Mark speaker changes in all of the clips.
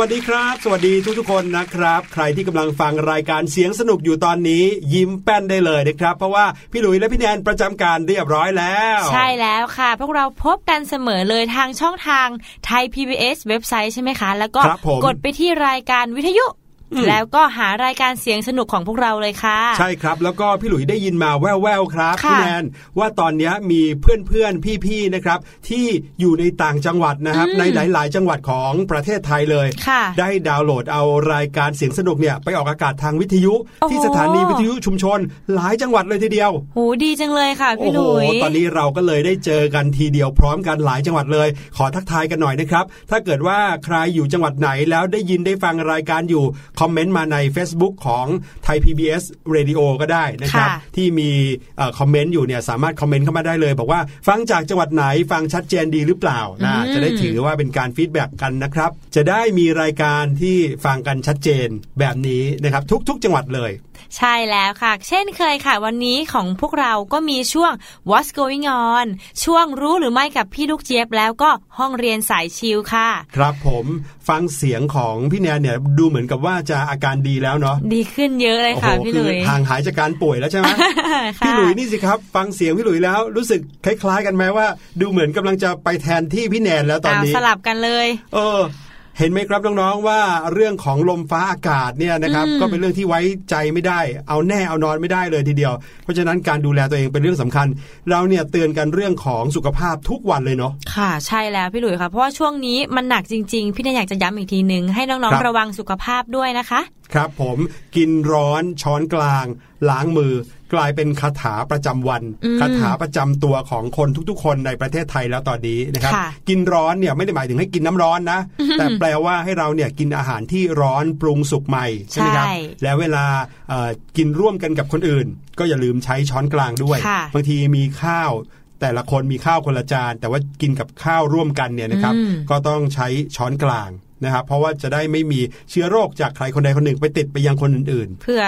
Speaker 1: วัสดีครับ สวัสดีทุกๆคนนะครับ ใครที่กำลังฟังรายการเสียงสนุกอยู่ตอนนี้ ยิ้มแป้นได้เลยนะครับ เพราะว่าพี่หลุยและพี่แนนประจำการเรียบร้อยแล้ว
Speaker 2: ใช่แล้วค่ะ พวกเราพบกันเสมอเลยทางช่องทางไทย PBS เว็บไซต์ใช่ไหมคะ แล้วก็
Speaker 1: ครับผม
Speaker 2: กดไปที่รายการวิทยุ แล้วก็หารายการเสียงสนุกของพวกเราเลยค่ะ
Speaker 1: ใช่ครับ แล้วก็พี่หลุยได้ยินมาแว่วๆครับ
Speaker 2: ค่ะ
Speaker 1: พี่แนนว่าตอนนี้มีเพื่อนๆพี่ๆนะครับ ที่อยู่ในต่างจังหวัดนะครับ ในหลายๆ จังหวัดของประเทศไทยเลย
Speaker 2: ค่ะ
Speaker 1: ได้ดาวน์โหลดเอารายการเสียงสนุกเนี่ยไปออกอากาศทางวิทยุ
Speaker 2: โอ้โห
Speaker 1: ที่สถานีวิทยุชุมชน หลายจังหวัดเลยทีเดียว
Speaker 2: โหดีจังเลยค่ะ
Speaker 1: โอ้
Speaker 2: พี่ห
Speaker 1: โห
Speaker 2: ลุย
Speaker 1: ตอนนี้เราก็เลยได้เจอกันทีเดียวพร้อมกันหลายจังหวัดเลย ขอทักทายกันหน่อยนะครับ ถ้าเกิดว่าใครอยู่จังหวัดไหนแล้วได้ยินได้ฟังรายการอยู่คอมเมนต์มาใน Facebook ของไทย PBS Radio ก็ได้นะครับ
Speaker 2: ค่ะ
Speaker 1: ที่มีเอ่อคอมเมนต์อยู่เนี่ยสามารถคอมเมนต์เข้ามาได้เลย บอกว่าฟังจากจังหวัดไหนฟังชัดเจนดีหรือเปล่านะ
Speaker 2: อืม
Speaker 1: จะได้ถือว่าเป็นการ feedback กันนะครับ จะได้มีรายการที่ฟังกันชัดเจนแบบนี้นะครับ ทุก ๆ จังหวัดเลย
Speaker 2: ใช่แล้วค่ะ เช่นเคยค่ะ วันนี้ของพวกเราก็มีช่วง What's Going On ช่วงรู้หรือไม่กับพี่ลูกเจี๊ยบแล้วก็ห้องเรียนสายชิลค่ะ
Speaker 1: ครับผม ฟังเสียงของพี่แนนเนี่ยดูเหมือนกับว่าจะอาการดีแล้วเนาะ
Speaker 2: ดีขึ้นเยอะเลย
Speaker 1: โอ้โห
Speaker 2: ค่ะพี่ห
Speaker 1: คื
Speaker 2: ลุ
Speaker 1: อยห่างหายจากการป่วยแล้วใช่ไหม
Speaker 2: ค่ะ
Speaker 1: พี่หลุยนี่สิครับฟังเสียงพี่หลุยแล้วรู้สึกคล้าย ๆ กันไหมว่า ดูเหมือนกำลังจะไปแทนที่พี่แนนแล้วตอน
Speaker 2: อ้าว
Speaker 1: นี้
Speaker 2: สลับกันเลย
Speaker 1: เออ เห็นไหมครับน้องๆว่าเรื่องของลมฟ้าอากาศเนี่ยนะครับ
Speaker 2: อืม
Speaker 1: ก็เป็นเรื่องที่ไว้ใจไม่ได้ เอาแน่เอานอนไม่ได้เลยทีเดียว เพราะฉะนั้นการดูแลตัวเองเป็นเรื่องสำคัญ เราเนี่ยเตือนกันเรื่องของสุขภาพทุกวันเลยเนาะ
Speaker 2: ค่ะ ใช่แล้วพี่หลุยค่ะ เพราะว่าช่วงนี้มันหนักจริงๆ พี่เนยอยากจะย้ำอีกทีหนึ่งให้น้อง
Speaker 1: ครับ
Speaker 2: ๆระวังสุขภาพด้วยนะคะ
Speaker 1: ครับผมกินร้อนช้อนกลาง ล้างมือ กลายเป็นคาถาประจำวัน
Speaker 2: อืม
Speaker 1: คาถาประจำตัวของคนทุกๆ คนในประเทศไทยแล้วตอนนี้นะครับ
Speaker 2: ค่ะ
Speaker 1: กินร้อนเนี่ยไม่ได้หมายถึงให้กินน้ำร้อนนะ แต่แปลว่าให้เราเนี่ยกินอาหารที่ร้อนปรุงสุกใหม่ใช่ไหมครับ
Speaker 2: ใช่
Speaker 1: แล้วเวลาเอ่อกินร่วมกันกับคนอื่น ก็อย่าลืมใช้ช้อนกลางด้วย
Speaker 2: ค่ะ
Speaker 1: บางทีมีข้าวแต่ละคนมีข้าวคนละจาน แต่ว่ากินกับข้าวร่วมกันเนี่ยนะครับ
Speaker 2: อืม
Speaker 1: ก็ต้องใช้ช้อนกลางนะครับเพราะว่าจะได้ไม่มีเชื้อโรคจากใครคนใดคนหนึ่งไปติดไปยังคนอื่น
Speaker 2: เผื่อ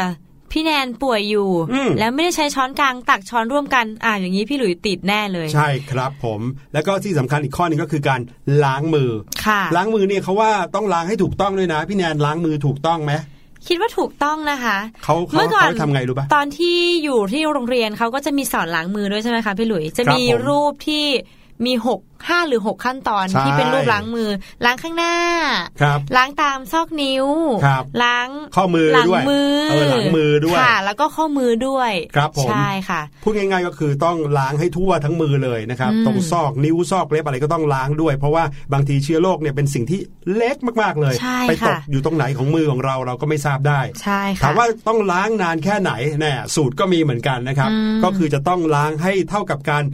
Speaker 2: พี่แนนป่วยอยู่
Speaker 1: อืม
Speaker 2: แล้วไม่ได้ใช้ช้อนกลางตักช้อนร่วมกัน อ่าอย่างนี้พี่หลุยติดแน่เลย
Speaker 1: ๆใช่ครับผม แล้วก็ที่สำคัญอีกข้อหนึงก็คือการล้างมือ
Speaker 2: ค่ะ
Speaker 1: ล้างมือเนี่ยเขาว่าต้องล้างให้ถูกต้องด้วยนะ พี่แนนล้างมือถูกต้องไหม
Speaker 2: คิดว่าถูกต้องนะคะ
Speaker 1: เขาเขา
Speaker 2: เมื่อก่อน
Speaker 1: เขาทำไงรู้ปะ
Speaker 2: ตอนที่อยู่ที่โรงเรียนเขาก็จะมีสอนล้างมือด้วยใช่ไหมคะพี่หลุย จะ
Speaker 1: ครับ
Speaker 2: มี
Speaker 1: ผม
Speaker 2: รูปที่มีหก ห้าหรือหกขั้นตอน
Speaker 1: ใช่
Speaker 2: ที่เป็นรูปล้างมือ ล้างข้างหน้า
Speaker 1: ครับ
Speaker 2: ล้างตามซอกนิ้ว
Speaker 1: ครับ
Speaker 2: ล้าง
Speaker 1: ข้อมือ
Speaker 2: หลัง
Speaker 1: ด้วย
Speaker 2: มือ
Speaker 1: เออหลังมือด้วย
Speaker 2: ค่ะ แล้วก็ข้อมือด้วย
Speaker 1: ครับผม
Speaker 2: ใช่ค่ะ
Speaker 1: พูดง่ายๆก็คือต้องล้างให้ทั่วทั้งมือเลยนะครับ
Speaker 2: อืม
Speaker 1: ตรงซอกนิ้วซอกเล็บอะไรก็ต้องล้างด้วย เพราะว่าบางทีเชื้อโรคเนี่ยเป็นสิ่งที่เล็กมากๆเลย
Speaker 2: ใช่
Speaker 1: ไปตก
Speaker 2: ค่ะ
Speaker 1: อยู่ตรงไหนของมือของเราเราก็ไม่ทราบได้
Speaker 2: ใช่ค่ะ
Speaker 1: ถามว่าต้องล้างนานแค่ไหนแน่สูตรก็มีเหมือนกันนะครับ
Speaker 2: อืม
Speaker 1: ก็คือจะต้องล้างให้เท่ากับการ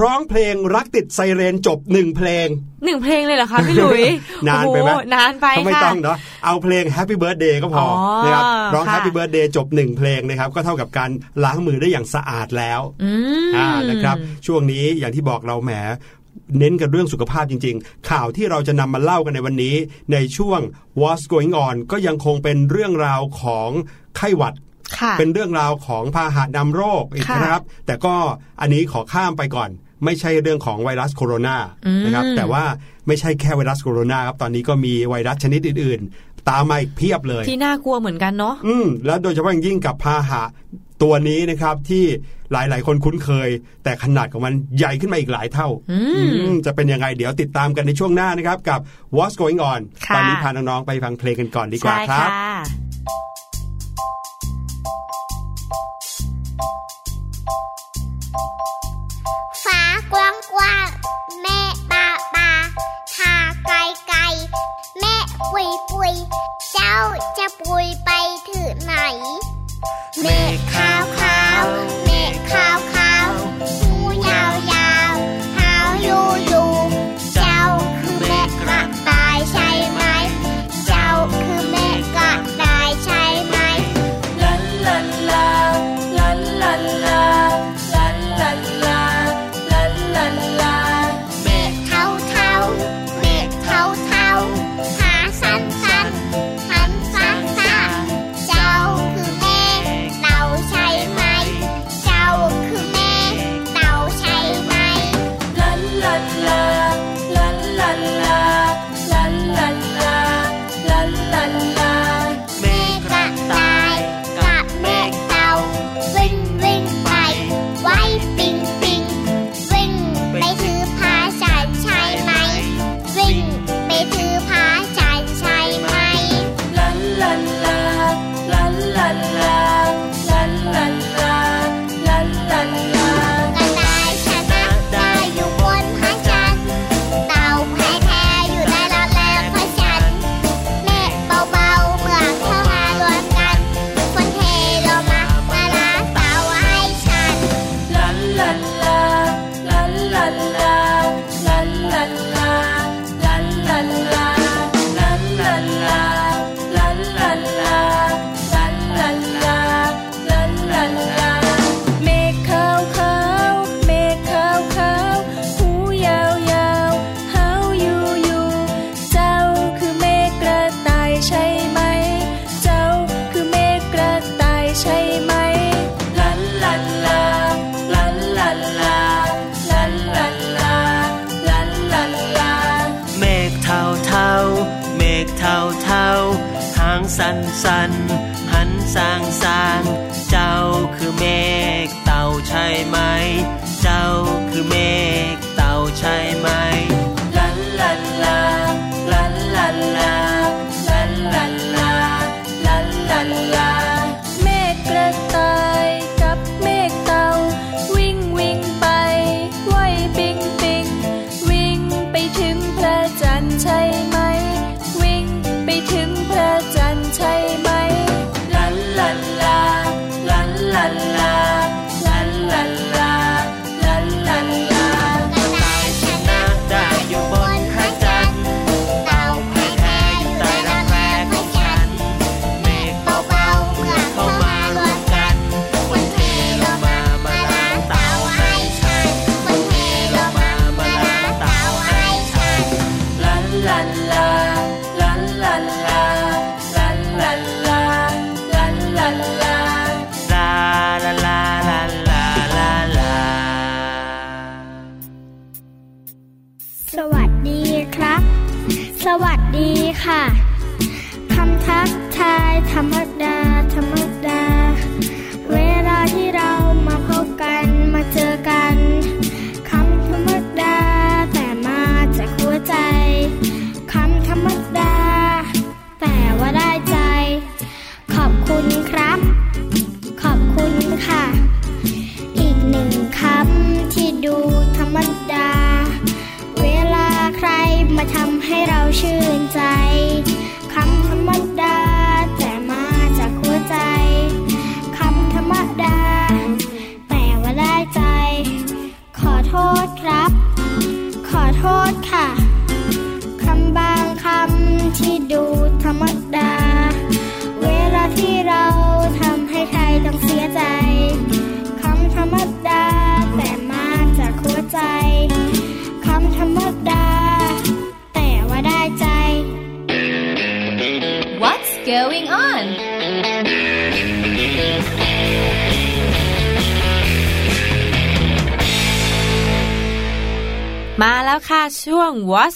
Speaker 1: ร้องเพลงรักติดไซเรนจบหนึ่งเพลง
Speaker 2: หนึ่งเพลงเลยเหรอคะพี่หลุย
Speaker 1: นานไปไหม
Speaker 2: โอ้โนานไป
Speaker 1: ก็ไม่
Speaker 2: ค่ะ
Speaker 1: ต้องเนาะเอาเพลง Happy Birthday ก็พออ
Speaker 2: อ
Speaker 1: นะครับร้อง
Speaker 2: ค่ะ
Speaker 1: Happy Birthday จบหนึ่งเพลงนะครับ ก็เท่ากับการล้างมือได้อย่างสะอาดแล้ว
Speaker 2: อืม
Speaker 1: อ่านะครับ ช่วงนี้อย่างที่บอกเราแหมเน้นกันเรื่องสุขภาพจริง ๆ ข่าวที่เราจะนำมาเล่ากันในวันนี้ ในช่วง What's Going On ก็ยังคงเป็นเรื่องราวของไข้หวัด
Speaker 2: ค่ะ
Speaker 1: เป็นเรื่องราวของพาหะนำโรคอีก
Speaker 2: ค่ะ
Speaker 1: นะครับ แต่ก็อันนี้ขอข้ามไปก่อน ไม่ใช่เรื่องของไวรัสโคโรนา
Speaker 2: อืม
Speaker 1: นะครับ แต่ว่าไม่ใช่แค่ไวรัสโคโรนาครับ ตอนนี้ก็มีไวรัสชนิดอื่น ๆ ตามมาอีกเพียบเลย
Speaker 2: ที่น่ากลัวเหมือนกันเนาะ
Speaker 1: อืมแล้วโดยเฉพาะอย่างยิ่งกับพาหะตัวนี้นะครับที่หลาย ๆ คนคุ้นเคย แต่ขนาดของมันใหญ่ขึ้นมาอีกหลายเท่า
Speaker 2: อืม
Speaker 1: อืมจะเป็นยังไงเดี๋ยวติดตามกันในช่วงหน้านะครับ กับ What's Going On
Speaker 2: ค่ะ
Speaker 1: ตอนนี้พาน้อง ๆ ไปฟังเพลงกันก่อนดีกว่า
Speaker 2: ใช่
Speaker 1: ครับ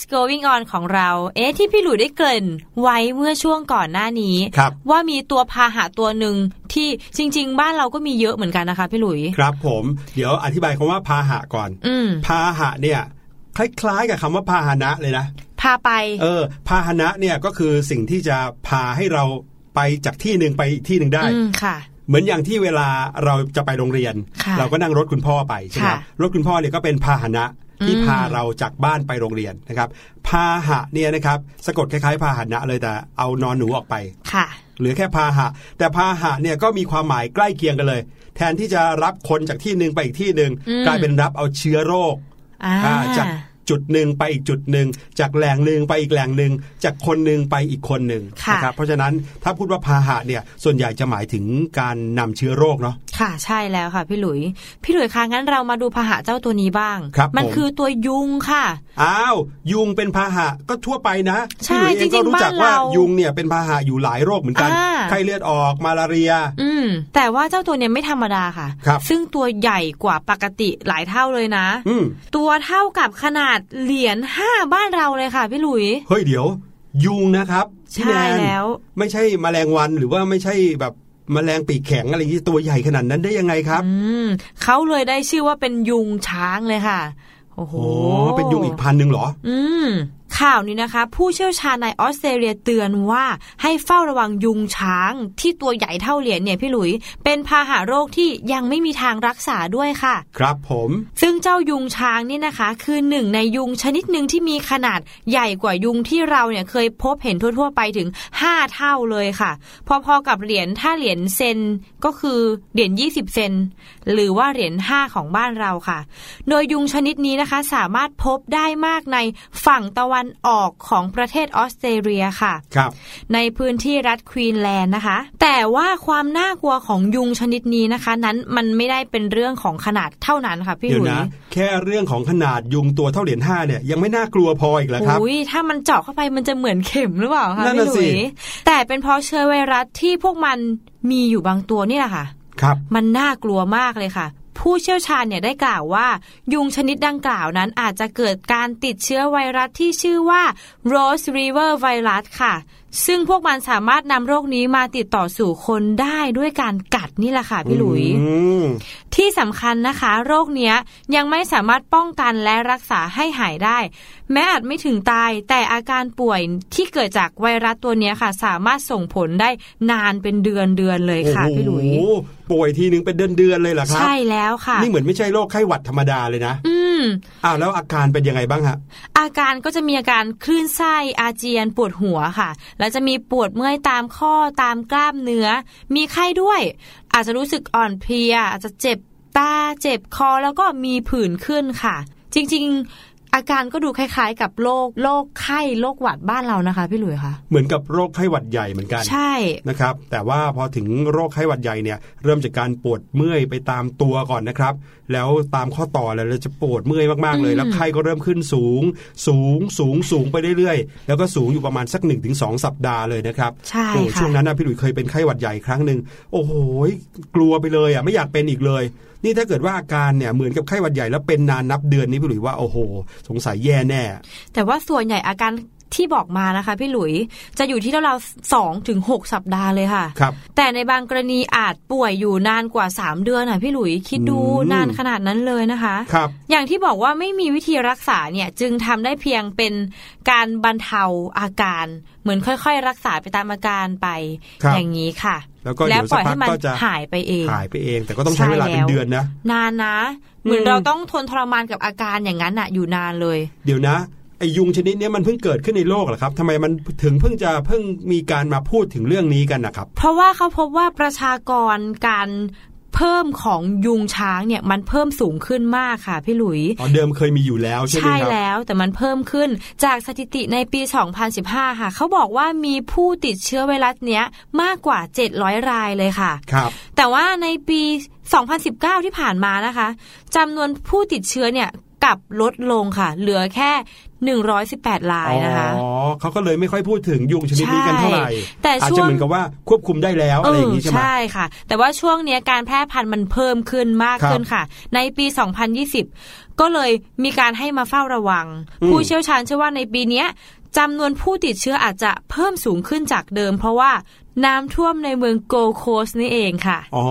Speaker 3: What's Going On
Speaker 2: ของเรา เอ๊ะที่พี่หลุยได้เกริ่นไว้เมื่อช่วงก่อนหน้านี้
Speaker 1: ครับ
Speaker 2: ว่ามีตัวพาหะตัวหนึ่งที่จริง ๆ บ้านเราก็มีเยอะเหมือนกันนะคะพี่หลุย
Speaker 1: ครับผม เดี๋ยวอธิบายคำว่าพาหะก่อน
Speaker 2: อืม
Speaker 1: พาหะเนี่ยคล้ายๆกับคำว่าพาหนะเลยนะ
Speaker 2: พาไป
Speaker 1: เออ พาหนะเนี่ยก็คือสิ่งที่จะพาให้เราไปจากที่หนึ่งไปอีกที่หนึ่งได้
Speaker 2: อืมค่ะ
Speaker 1: เหมือนอย่างที่เวลาเราจะไปโรงเรียน
Speaker 2: ค่ะ
Speaker 1: เราก็นั่งรถคุณพ่อไปใช่ไหม
Speaker 2: ค่ะ
Speaker 1: รถคุณพ่อเนี่ยก็เป็นพาหนะ ที่
Speaker 2: อืม
Speaker 1: พาเราจากบ้านไปโรงเรียนนะครับพาหะเนี่ยนะครับสะกดคล้ายๆพาหนะเลยแต่เอานอนหนูออกไป
Speaker 2: ค่ะ
Speaker 1: เหลือแค่พาหะ แต่พาหะเนี่ยก็มีความหมายใกล้เคียงกันเลย แทนที่จะรับคนจากที่หนึ่งไปอีกที่หนึ่ง
Speaker 2: อืม
Speaker 1: กลายเป็นรับเอาเชื้อโรค
Speaker 2: อ่า
Speaker 1: อ่าจากจุดหนึ่งไปอีกจุดหนึ่งจากแหล่งหนึ่งไปอีกแหล่งหนึ่งจากคนหนึ่งไปอีกคนหนึ่ง
Speaker 2: ค่ะ
Speaker 1: นะครับเพราะฉะนั้นถ้าพูดว่าพาหะเนี่ยส่วนใหญ่จะหมายถึงการนำเชื้อโรคเนาะ
Speaker 2: ค่ะใช่แล้วค่ะ พี่หลุย พี่หลุยคะงั้นเรามาดูพาหะเจ้าตัวนี้บ้าง
Speaker 1: ครับ
Speaker 2: มัน
Speaker 1: ผม
Speaker 2: คือตัวยุงค่ะ
Speaker 1: อ้าว ยุงเป็นพาหะก็ทั่วไปนะ
Speaker 2: ใช่
Speaker 1: พี่หลุยเองก็
Speaker 2: จริงๆ
Speaker 1: รู้จัก
Speaker 2: บ้าน
Speaker 1: ว่า
Speaker 2: เรา
Speaker 1: ยุงเนี่ยเป็นพาหะอยู่หลายโรคเหมือนกัน
Speaker 2: อ่า
Speaker 1: ไข้เลือดออกมาลาเรีย
Speaker 2: อืมแต่ว่าเจ้าตัวเนี้ยไม่ธรรมดาค่ะ
Speaker 1: ครับ
Speaker 2: ซึ่งตัวใหญ่กว่าปกติหลายเท่าเลยนะ
Speaker 1: อืม
Speaker 2: ตัวเท่ากับขนาดเหรียญห้าบ้านเราเลยค่ะ พี่หลุย
Speaker 1: เฮ้ยเดี๋ยว ยุงนะครับพี่
Speaker 2: ใช่
Speaker 1: แนน
Speaker 2: แล้ว
Speaker 1: ไม่ใช่แมลงวันหรือว่าไม่ใช่แบบ แมลงปีกแข็งอะไรที่ตัวใหญ่ขนาดนั้นได้ยังไงครับ
Speaker 2: อืมเขาเลยได้ชื่อว่าเป็นยุงช้างเลยค่ะ โอ้โห
Speaker 1: โอ้เป็นยุงอีกพันหนึ่งเหรอ
Speaker 2: อืม ขข่าวนี้นะคะ ผู้เชี่ยวชาญในออสเตรเลียเตือนว่าให้เฝ้าระวังยุงช้างที่ตัวใหญ่เท่าเหรียญเนี่ยพี่หลุย เป็นพาหะโรคที่ยังไม่มีทางรักษาด้วยค่ะ
Speaker 1: ครับผม
Speaker 2: ซึ่งเจ้ายุงช้างนี่นะคะ คือหนึ่งในยุงชนิดหนึ่งที่มีขนาดใหญ่กว่ายุงที่เราเนี่ยเคยพบเห็นทั่ว ๆ ไปถึง 5 เท่าเลยค่ะ พอๆกับเหรียญถ้าเหรียญเซนก็คือเหรียญ20 เซนหรือว่าเหรียญ5ของบ้านเราค่ะ โดยยุงชนิดนี้นะคะ สามารถพบได้มากในฝั่งตะวันออกของประเทศออสเตรเลียค่ะ
Speaker 1: ครับ
Speaker 2: ในพื้นที่รัฐควีนแลนด์นะคะ แต่ว่าความน่ากลัวของยุงชนิดนี้นะคะ นั้นมันไม่ได้เป็นเรื่องของขนาดเท่านั้นค่ะพี่ห
Speaker 1: เดี๋ยว
Speaker 2: ลุย
Speaker 1: นะแค่เรื่องของขนาดยุงตัวเท่าเหรียญห้าเนี่ยยังไม่น่ากลัวพออีกแล้วครับ
Speaker 2: อุ้ยถ้ามันเจาะเข้าไปมันจะเหมือนเข็มหรือเปล่าคะ
Speaker 1: นั่น
Speaker 2: พี่
Speaker 1: น่ะ
Speaker 2: หลุ
Speaker 1: สิ
Speaker 2: ยแต่เป็นเพราะเชื้อไวรัสที่พวกมันมีอยู่บางตัวนี่แหละค่ะ
Speaker 1: ครับ
Speaker 2: มันน่ากลัวมากเลยค่ะ ผู้เชี่ยวชาญเนี่ยได้กล่าวว่า ยุงชนิดดังกล่าวนั้นอาจจะเกิดการติดเชื้อไวรัสที่ชื่อว่า Rose River Virus ค่ะ ซึ่งพวกมันสามารถนำโรคนี้มาติดต่อสู่คนได้ด้วยการกัดนี่แหละค่ะพี่หลุย ที่สำคัญนะคะ โรคเนี้ยยังไม่สามารถป้องกันและรักษาให้หายได้ แม้อาจไม่ถึงตาย แต่อาการป่วยที่เกิดจากไวรัสตัวเนี้ยค่ะ สามารถส่งผลได้นานเป็นเดือนเดือนๆเลยค่ะ
Speaker 1: โอ้โห
Speaker 2: พี่หลุย
Speaker 1: ป่วยทีนึงเป็นเดือนเดือนๆเลยเหรอครับ
Speaker 2: ใช่แล้วค่ะ
Speaker 1: นี่เหมือนไม่ใช่โรคไข้หวัดธรรมดาเลยนะ
Speaker 2: อืม
Speaker 1: อ้าวแล้วอาการเป็นยังไงบ้างฮะ
Speaker 2: อาการก็จะมีอาการคลื่นไส้อาเจียนปวดหัวค่ะ แล้วจะมีปวดเมื่อยตามข้อตามกล้ามเนื้อ มีไข้ด้วย อาจจะรู้สึกอ่อนเพลีย อาจจะเจ็บ ตาเจ็บคอแล้วก็มีผื่นขึ้นค่ะ จริง ๆ อาการก็ดูคล้าย ๆ กับโรคโรคไข้โรคหวัดบ้านเรานะคะพี่หลุยค่ะ
Speaker 1: เหมือนกับโรคไข้หวัดใหญ่เหมือนกัน
Speaker 2: ใช่
Speaker 1: นะครับ แต่ว่าพอถึงโรคไข้หวัดใหญ่เนี่ยเริ่มจากการปวดเมื่อยไปตามตัวก่อนนะครับ แล้วตามข้อต่อแล้วเราจะปวดเมื่อยมากๆเลย
Speaker 2: อืม
Speaker 1: แล้วไข้ก็เริ่มขึ้นสูง สูงสูงสูงไปเรื่อยๆ แล้วก็สูงอยู่ประมาณสัก1นถึงสสัปดาห์เลยนะครับ
Speaker 2: ใช่
Speaker 1: โอ้
Speaker 2: ค่ะ
Speaker 1: ช่วงนั้นนะพี่หลุยเคยเป็นไข้หวัดใหญ่ครั้งหนึ่งโอ้โหกลัวไปเลยอะไม่อยากเป็นอีกเลย นี่ถ้าเกิดว่าอาการเนี่ยเหมือนกับไข้หวัดใหญ่แล้วเป็นนานนับเดือนนี่พี่หลุยว่าโอ้โห สงสัยแย่แน่
Speaker 2: แต่ว่าส่วนใหญ่อาการ ที่บอกมานะคะพี่หลุยจะอยู่ที่ราวๆสองถึงหกสัปดาห์เลยค่ะ
Speaker 1: ครับ
Speaker 2: แต่ในบางกรณีอาจป่วยอยู่นานกว่า 3 เดือนอะพี่หลุยคิดดู
Speaker 1: อืม
Speaker 2: นานขนาดนั้นเลยนะคะ
Speaker 1: ครับ
Speaker 2: อย่างที่บอกว่าไม่มีวิธีรักษาเนี่ยจึงทำได้เพียงเป็นการบรรเทาอาการ เหมือนค่อย ๆ รักษาไปตามอาการไป
Speaker 1: ครับ
Speaker 2: อย่างนี้ค่ะ
Speaker 1: แล้วก็เดี๋ยว
Speaker 2: ปล่อย
Speaker 1: สักพั
Speaker 2: ให้
Speaker 1: ก
Speaker 2: มัน
Speaker 1: ก็จะ
Speaker 2: หายไปเอง
Speaker 1: หายไปเอง แต่ก็ต้องใช้เวลา
Speaker 2: ใช่แล้ว
Speaker 1: เป็นเดือนนะ
Speaker 2: นานนะ เหมือน
Speaker 1: อืม
Speaker 2: เราต้องทนทรมานกับอาการอย่างนั้นอะอยู่นานเลย
Speaker 1: เดี๋ยวนะ ไอยุงชนิดเนี้ยมันเพิ่งเกิดขึ้นในโลกเหรอครับทำไมมันถึงเพิ่งจะเพิ่งมีการมาพูดถึงเรื่องนี้กันนะครับ
Speaker 2: เพราะว่าเขาพบว่าประชากรการเพิ่มของยุงช้างเนี่ยมันเพิ่มสูงขึ้นมากค่ะพี่หลุย
Speaker 1: อ๋อเดิมเคยมีอยู่แล้วใช่ไหม
Speaker 2: ใช่
Speaker 1: ครับ
Speaker 2: แล้วแต่มันเพิ่มขึ้นจากสถิติในปี 2015 ค่ะเขาบอกว่ามีผู้ติดเชื้อไวรัสเนี้ยมากกว่า 700 รายเลยค่ะ
Speaker 1: ครับ
Speaker 2: แต่ว่าในปี 2019 ที่ผ่านมานะคะจำนวนผู้ติดเชื้อเนี่ย กลับลดลงค่ะ เหลือแค่ 118รายนะคะ
Speaker 1: อ๋อเขาก็เลยไม่ค่อยพูดถึงยุงชนิดนี้กันเท่าไหร่
Speaker 2: ใช่แต่
Speaker 1: อาจ
Speaker 2: ช่
Speaker 1: จะ
Speaker 2: วง
Speaker 1: เหมือนกับว่าควบคุมได้แล้วอะไรอย่างนี้ใช่ไหม
Speaker 2: ใช่ค่ะ แต่ว่าช่วงเนี้ยการแพร่พันธุ์มันเพิ่มขึ้นมาก
Speaker 1: ครับ
Speaker 2: ขึ้นค่ะ ในปี 2020 ก็เลยมีการให้มาเฝ้าระวัง
Speaker 1: อืม
Speaker 2: ผู้เชี่ยวชาญเชื่อว่าในปีเนี้ยจำนวนผู้ติดเชื้ออาจจะเพิ่มสูงขึ้นจากเดิม เพราะว่า น้ำท่วมในเมืองโกลโคสนี่เองค่ะ
Speaker 1: อ๋อ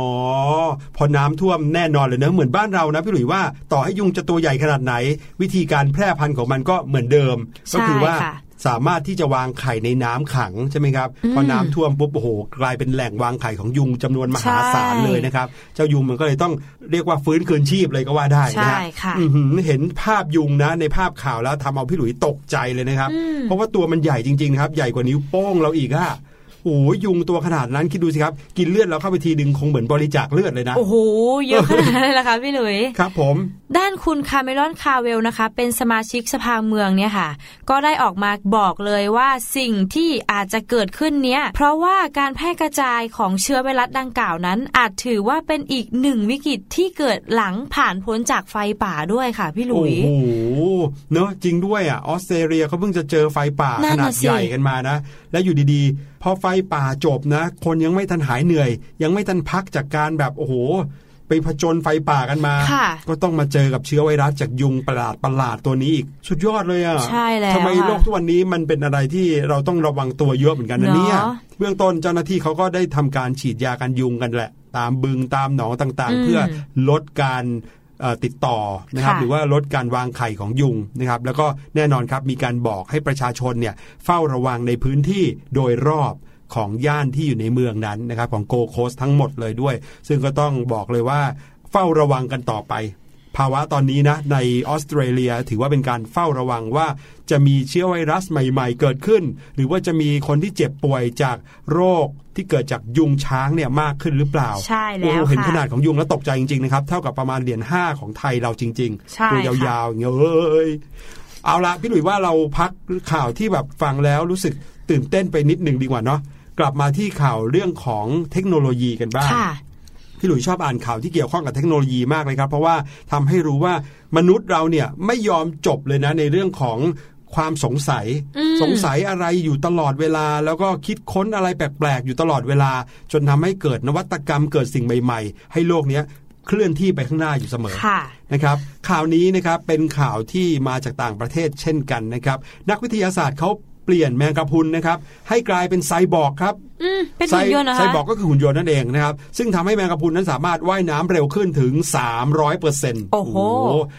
Speaker 1: พอน้ำท่วมแน่นอนเลยเนอะเหมือนบ้านเรานะพี่หลุยว่าต่อให้ยุงจะตัวใหญ่ขนาดไหน วิธีการแพร่พันธุ์ของมันก็เหมือนเดิม
Speaker 2: ใช่
Speaker 1: ก็คืว่า
Speaker 2: ค่ะ
Speaker 1: สามารถที่จะวางไข่ในน้ำขังใช่ไหมครับ
Speaker 2: อืม
Speaker 1: พอน้ำท่วมปุ๊บโอ้โหกลายเป็นแหล่งวางไข่ของยุงจำนวนมหาศาล
Speaker 2: ใช่
Speaker 1: เลยนะครับ เจ้ายุงมันก็เลยต้องเรียกว่าฟื้นคืนชีพเลยก็ว่าได้นะฮะ
Speaker 2: ใช่ค่ะ
Speaker 1: อื้อหือเห็นภาพยุงนะ ในภาพข่าวแล้วทำเอาพี่หลุยตกใจเลยนะครับ
Speaker 2: อืม
Speaker 1: เพราะว่าตัวมันใหญ่จริงๆนะครับ ใหญ่กว่านิ้วโป้งเราอีกอะ โอ้ยยุงตัวขนาดนั้นคิดดูสิครับ กินเลือดเราเข้าไปทีหนึ่งคงเหมือนบริจาคเลือดเลยนะ
Speaker 2: โอ้โห เยอะขนาดนั้นเลยล่ะคะพี่หลุย
Speaker 1: ครับผม
Speaker 2: ด้านคุณคาเมรอนคาเวลนะคะ เป็นสมาชิกสภาเมืองเนี่ยค่ะ ก็ได้ออกมาบอกเลยว่าสิ่งที่อาจจะเกิดขึ้นเนี้ย เพราะว่าการแพร่กระจายของเชื้อไวรัสดังกล่าวนั้น อาจถือว่าเป็นอีกหนึ่งวิกฤตที่เกิดหลังผ่านพ้นจากไฟป่าด้วยค่ะพี่หลุ
Speaker 1: โอ้
Speaker 2: ย
Speaker 1: โห เนอะจริงด้วยอะออสเตรเลียเขาเพิ่งจะเจอไฟป่า
Speaker 2: นั่
Speaker 1: ข
Speaker 2: น
Speaker 1: นา
Speaker 2: น่ะ
Speaker 1: ด
Speaker 2: สิ
Speaker 1: ใหญ่กันมานะแล้วอยู่ดีๆ พอไฟป่าจบนะ คนยังไม่ทันหายเหนื่อย ยังไม่ทันพักจากการแบบโอ้โหไปผจญไฟป่ากันมา
Speaker 2: ค่ะ
Speaker 1: ก็ต้องมาเจอกับเชื้อไวรัสจากยุงประหลาดประหลาดตัวนี้อีก สุดยอดเลยอะ
Speaker 2: ใช่แล้ว
Speaker 1: ทำไม
Speaker 2: ค่ะ
Speaker 1: โลกทุกวันนี้มันเป็นอะไรที่เราต้องระวังตัวเยอะเหมือนกันนะเนี่ย
Speaker 2: เนอะ
Speaker 1: เบื้องต้นเจ้าหน้าที่เขาก็ได้ทำการฉีดยากันยุงกันแหละ ตามบึงตามหนองต่าง
Speaker 2: อื
Speaker 1: ๆ
Speaker 2: ม
Speaker 1: เพื่อลดการเอ่อ ติดต่อนะครับ
Speaker 2: ค่ะ
Speaker 1: หรือว่าลดการวางไข่ของยุงนะครับแล้วก็แน่นอนครับมีการบอกให้ประชาชนเนี่ยเฝ้าระวังในพื้นที่โดยรอบของย่านที่อยู่ในเมืองนั้นนะครับของโกโคสทั้งหมดเลยด้วย ซึ่งก็ต้องบอกเลยว่าเฝ้าระวังกันต่อไป ภาวะตอนนี้นะในออสเตรเลียถือว่าเป็นการเฝ้าระวังว่า จะมีเชื้อไวรัสใหม่ ๆ เกิดขึ้น หรือว่าจะมีคนที่เจ็บป่วยจากโรคที่เกิดจากยุงช้างเนี่ยมากขึ้นหรือเปล่า
Speaker 2: ใช่
Speaker 1: โอ้
Speaker 2: แล้ว
Speaker 1: โหเห็น
Speaker 2: ค่ะ
Speaker 1: ขนาดของยุงแล้วตกใจจริงๆนะครับเท่ากับประมาณเหรียญห้าของไทยเราจริง
Speaker 2: ใช่
Speaker 1: ๆตัวย
Speaker 2: ค่ะา
Speaker 1: วๆอย่างเงี้ยเอ้ยเอาละพี่หลุยว่าเราพักข่าวที่แบบฟังแล้วรู้สึกตื่นเต้นไปนิดหนึ่งดีกว่าเนาะกลับมาที่ข่าวเรื่องของเทคโนโลยีกันบ้าง
Speaker 2: ค่ะ
Speaker 1: พี่หลุยชอบอ่านข่าวที่เกี่ยวข้องกับเทคโนโลยีมากเลยครับ เพราะว่าทำให้รู้ว่ามนุษย์เราเนี่ยไม่ยอมจบเลยนะในเรื่องของความสงสัย
Speaker 2: อืม
Speaker 1: สงสัยอะไรอยู่ตลอดเวลา แล้วก็คิดค้นอะไรแปลกๆอยู่ตลอดเวลา จนทำให้เกิดนวัตกรรมเกิดสิ่งใหม่ๆ ให้โลกเนี้ยเคลื่อนที่ไปข้างหน้าอยู่เสมอ
Speaker 2: ค่ะ
Speaker 1: นะครับข่าวนี้นะครับเป็นข่าวที่มาจากต่างประเทศเช่นกันนะครับ นักวิทยาศาสตร์เขาเปลี่ยนแมงกะพรุนนะครับให้กลายเป็นไซบอร์กครับ
Speaker 2: อืมเป็นหุ่นยนต์เหรอ
Speaker 1: ไซ
Speaker 2: คะ
Speaker 1: บอร์กก็คือหุ่นยนต์นั่นเองนะครับซึ่งทำให้แมงกะพรุนนั้นสามารถว่ายน้ำเร็วขึ้นถึง 300เปอร์เซ็นต์
Speaker 2: โอ้โห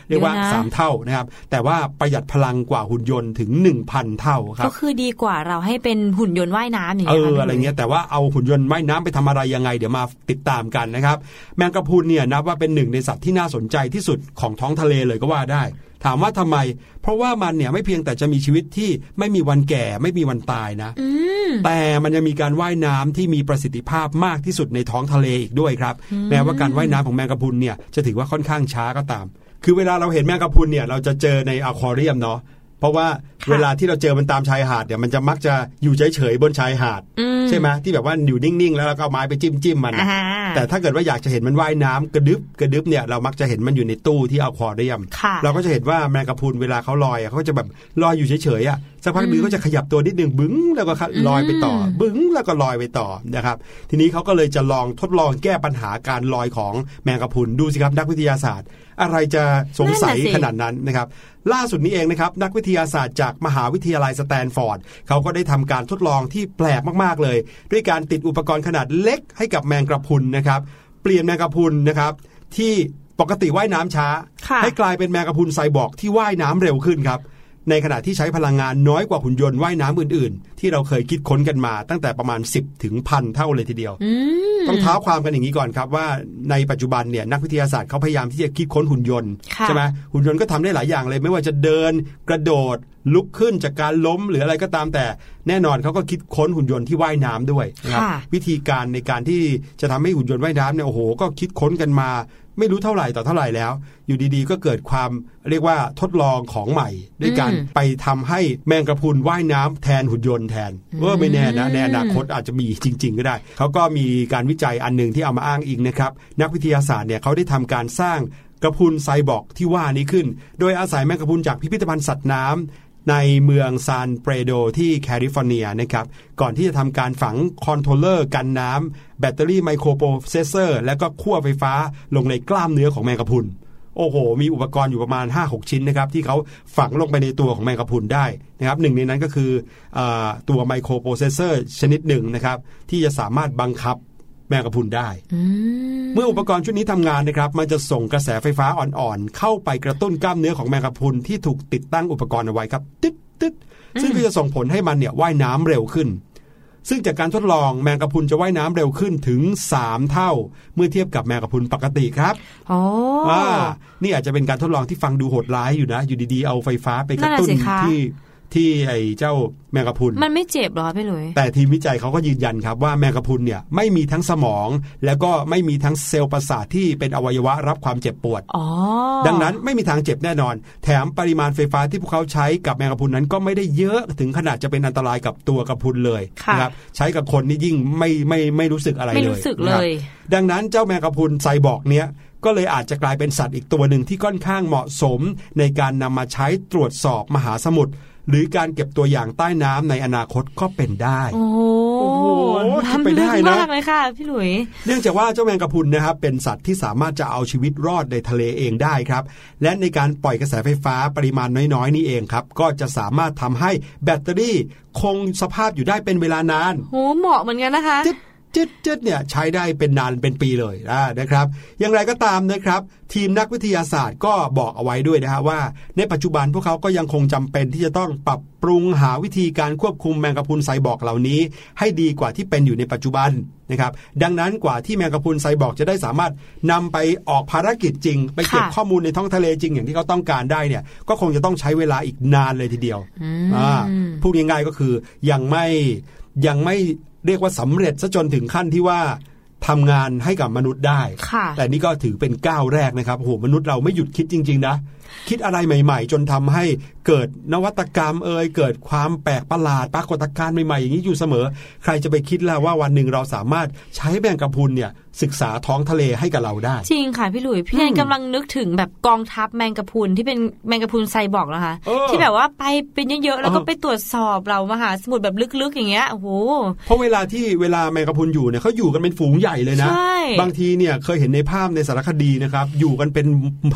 Speaker 1: เรียกว่า
Speaker 2: เยอะนะ
Speaker 1: 3เท่านะครับแต่ว่าประหยัดพลังกว่าหุ่นยนต์ถึง 1,000 เท่าครั
Speaker 2: ก็
Speaker 1: บ
Speaker 2: คือดีกว่าเราให้เป็นหุ่นยนต์ว่ายน้ำอย่าง
Speaker 1: เอ
Speaker 2: เงี้ย
Speaker 1: อ
Speaker 2: ค่ะ
Speaker 1: อะไรเงี้ยแต่ว่าเอาหุ่นยนต์ว่ายน้ำไปทำอะไรยังไงเดี๋ยวมาติดตามกันนะครับแมงกะพรุนเนี่ยนับว่าเป็นหนึ่งในสัตว์ที่น่าสนใจที่สุดของท้องทะเลเลยก็ว่าได้ ถามว่าทำไม เพราะว่ามันเนี่ยไม่เพียงแต่จะมีชีวิตที่ไม่มีวันแก่ไม่มีวันตายนะ
Speaker 2: อืม
Speaker 1: แต่มันยังมีการว่ายน้ำที่มีประสิทธิภาพมากที่สุดในท้องทะเลอีกด้วยครับ แม้ว่าการว่ายน้ำของแมงกะพรุนเนี่ยจะถือว่าค่อนข้างช้าก็ตาม คือเวลาเราเห็นแมงกะพรุนเนี่ยเราจะเจอในอควาเรียมเนาะ เพราะว่า
Speaker 2: ค่ะ
Speaker 1: เวลาที่เราเจอมันตามชายหาดเนี่ยมันจะมักจะอยู่เฉยๆบนชายหาด
Speaker 2: อืม
Speaker 1: ใช่ไหมที่แบบว่าอยู่นิ่งๆ แล้วเราก็เอาไม้ไปจิ้มจิ้มๆมัน
Speaker 2: อ่า
Speaker 1: อะ
Speaker 2: ฮะ
Speaker 1: แต่ถ้าเกิดว่าอยากจะเห็นมันว่ายน้ำกระดึบกระดึบเนี่ยเรามักจะเห็นมันอยู่ในตู้ที่อควาเรียม
Speaker 2: ค่ะ
Speaker 1: เราก็จะเห็นว่าแมงกะพรุนเวลาเขาลอยอะเขาก็จะแบบลอยอยู่เฉยๆอะสักพักหนึงก็จะขยับตัวนิดหนึ่งบึ้งแล้วก็ลอยไปต่ออ
Speaker 2: ม
Speaker 1: บึ้งแล้วก็ลอยไปต่อนะครับ ทีนี้เขาก็เลยจะลองทดลองแก้ปัญหาการลอยของแมงกะพรุนดูสิครับนักวิทยาศาสตร์ อะไรจะสงสัยขนาดนั้นนะครับ ล่าสุดนี้เองนะครับ นักวิทยาศาสตร์จากมหาวิทยาลัยสแตนฟอร์ดเขาก็ได้ทำการทดลองที่แปลกมากๆเลย ด้วยการติดอุปกรณ์ขนาดเล็กให้กับแมงกะพรุนนะครับ เปลี่ยนแมงกะพรุนนะครับที่ปกติว่ายน้ำช้า
Speaker 2: ค่ะ
Speaker 1: ให้กลายเป็นแมงกะพรุนไซบอร์กที่ว่ายน้ำเร็วขึ้นครับ ในขณะที่ใช้พลังงานน้อยกว่าหุ่นยนต์ว่ายน้ำอื่นๆ ที่เราเคยคิดค้นกันมาตั้งแต่ประมาณ 10 ถึงพันเท่าเลยทีเดียว
Speaker 2: อืม
Speaker 1: ต้องเท้าความกันอย่างนี้ก่อนครับว่าในปัจจุบันเนี่ยนักวิทยาศาสตร์เขาพยายามที่จะคิดค้นหุ่นยนต์
Speaker 2: ค่ะ
Speaker 1: ใช่ไหมหุ่นยนต์ก็ทำได้หลายอย่างเลย ไม่ว่าจะเดินกระโดด ลุกขึ้นจากการล้มหรืออะไรก็ตามแต่แน่นอนเขาก็คิดค้นหุ่นยนต์ที่ว่ายน้ำด้วยนะครับ
Speaker 2: ค่ะ
Speaker 1: วิธีการในการที่จะทำให้หุ่นยนต์ว่ายน้ำเนี่ยโอ้โห ก็คิดค้นกันมา ไม่รู้เท่าไหร่ต่อเท่าไหร่แล้ว อยู่ดีๆ ก็เกิดความเรียกว่าทดลองของใหม่ ด้วยการ
Speaker 2: อืม
Speaker 1: ไปทำให้แมงกระพรุนว่ายน้ำแทนหุ่นยนต์แทนเออไม่แน่นะในอนาคตอาจจะมีจริง ๆ ก็ได้เขาก็มีการวิจัยอันหนึ่งที่เอามาอ้างอิงนะครับนักวิทยาศาสตร์เนี่ยเขาได้ทำการสร้างแมงกะพรุนไซบอร์กที่ว่านี้ขึ้น โดยอาศัยแมงกะพรุนจากพิพิธภัณฑ์สัตว์น้ำ ในเมืองซานเปโดรที่แคลิฟอร์เนียนะครับก่อนที่จะทำการฝัง controller กันน้ำแบตเตอรี่ไมโครโปรเซสเซอร์ และก็ขั้วไฟฟ้าลงในกล้ามเนื้อของแมงกะพรุนโอ้โห มีอุปกรณ์อยู่ประมาณ 5-6 ชิ้นนะครับที่เขาฝังลงไปในตัวของแมงกะพรุนได้นะครับหนึ่งในนั้นก็คืออตัวไมโครโปรเซสเซอร์ชนิดหนึ่งนะครับที่จะสามารถบังคับ แมงกะพรุนได้
Speaker 2: อืม
Speaker 1: เมื่ออุปกรณ์ชุดนี้ทำงานนะครับ มันจะส่งกระแสไฟฟ้าอ่อนๆ เข้าไปกระตุ้นกล้ามเนื้อของแมงกะพรุนที่ถูกติดตั้งอุปกรณ์เอาไว้ครับ ตึ๊ดตึ๊ดซึ่งก็จะส่งผลให้มันเนี่ยว่ายน้ำเร็วขึ้น ซึ่งจากการทดลองแมงกะพรุนจะว่ายน้ำเร็วขึ้นถึง 3 เท่า เมื่อเทียบกับแมงกะพรุนปกติครับ
Speaker 2: โอ้
Speaker 1: อ่านี่อาจจะเป็นการทดลองที่ฟังดูโหดร้ายอยู่นะ อยู่ดีๆเอาไฟฟ้าไปกระตุ้น
Speaker 2: นั่นน่ะสิคะ
Speaker 1: ที่ ที่ไอ้เจ้าแมงกะพรุน
Speaker 2: มันไม่เจ็บเหรอคะพี่หลุย
Speaker 1: แต่ทีมวิจัยเขาก็ยืนยันครับว่าแมงกะพรุนเนี่ยไม่มีทั้งสมอง แล้วก็ไม่มีทั้งเซลล์ประสาทที่เป็นอวัยวะรับความเจ็บปวด
Speaker 2: อ๋อ
Speaker 1: ดังนั้นไม่มีทางเจ็บแน่นอน แถมปริมาณไฟฟ้าที่พวกเขาใช้กับแมงกะพรุนนั้นก็ไม่ได้เยอะถึงขนาดจะเป็นอันตรายกับตัวกระพรุนเลย
Speaker 2: ค่ะ
Speaker 1: นะครับใช้กับคนนี่ยิ่งไม่ไม่ไม่รู้สึกอะไรเลย
Speaker 2: ไม่รู้สึกเล
Speaker 1: นะครับ
Speaker 2: ย
Speaker 1: ดังนั้นเจ้าแมงกะพรุนไซบอร์กเนี้ยก็เลยอาจจะกลายเป็นสัตว์อีกตัวหนึ่งที่ค่อนข้างเหมาะสม ในการนำมาใช้ตรวจสอบมหาสมุทร หรือการเก็บตัวอย่างใต้น้ำในอนาคตก็เป็นได้
Speaker 2: โอ้โห
Speaker 1: โอ้โหคิดไปได้
Speaker 2: ล้ำลึก
Speaker 1: นะ
Speaker 2: มากเลยค่ะพี่หลุย
Speaker 1: เนื่องจากว่าเจ้าแมงกะพรุนนะครับเป็นสัตว์ที่สามารถจะเอาชีวิตรอดในทะเลเองได้ครับ และในการปล่อยกระแสไฟฟ้าปริมาณน้อยๆ นี่เองครับ ก็จะสามารถทำให้แบตเตอรี่คงสภาพอยู่ได้เป็นเวลานาน
Speaker 2: โหเหมาะเหมือนกันนะคะ
Speaker 1: จึ๊ดจึ๊ดจึ๊ดเนี่ยใช้ได้เป็นนานเป็นปีเลยนะครับ อย่างไรก็ตามนะครับ ทีมนักวิทยาศาสตร์ก็บอกเอาไว้ด้วยนะฮะว่า ในปัจจุบันพวกเขาก็ยังคงจำเป็นที่จะต้องปรับปรุงหาวิธีการควบคุมแมงกะพรุนไซบอร์กเหล่านี้ ให้ดีกว่าที่เป็นอยู่ในปัจจุบันนะครับดังนั้นกว่าที่แมงกะพรุนไซบอร์กจะได้สามารถนำไปออกภารกิจจริง ไปเก็บข้อมูลในท้องทะเลจริงอย่างที่เขาต้องการได้เนี่ยก็คงจะต้องใช้เวลาอีกนานเลยทีเดียว
Speaker 2: อ่า
Speaker 1: พูดง่ายๆก็คือยังไม่ยังไม่ เรียกว่าสำเร็จซะจนถึงขั้นที่ว่าทำงานให้กับมนุษย์ได้
Speaker 2: ค่ะ
Speaker 1: แต่นี่ก็ถือเป็นก้าวแรกนะครับโอ้โหมนุษย์เราไม่หยุดคิดจริง ๆ นะ คิดอะไรใหม่ ๆ จนทำให้เกิดนวัตกรรมเอ่ยเกิดความแปลกประหลาดปรากฏการณ์ใหม่ๆอย่างนี้อยู่เสมอ ใครจะไปคิดล่ะว่าวันหนึ่งเราสามารถใช้แมงกะพรุนเนี่ยศึกษาท้องทะเลให้กับเราได้
Speaker 2: จริงค่ะพี่หลุยพี่แอนกำลังนึกถึงแบบกองทัพแมงกะพรุนที่เป็นแมงกะพรุนไซบอร์กนะคะ
Speaker 1: เออ
Speaker 2: ที่แบบว่าไปเป็นเยอะๆแล้วก็
Speaker 1: เออ
Speaker 2: ไปตรวจสอบเรามหาสมุทรแบบลึกๆ อย่างเงี้ยโอ้โห
Speaker 1: เพราะเวลาที่เวลาแมงกะพรุนอยู่เนี่ยเขาอยู่กันเป็นฝูงใหญ่เลยนะ
Speaker 2: ใช่
Speaker 1: บางทีเนี่ยเคยเห็นในภาพในสารคดีนะครับอยู่กันเป็น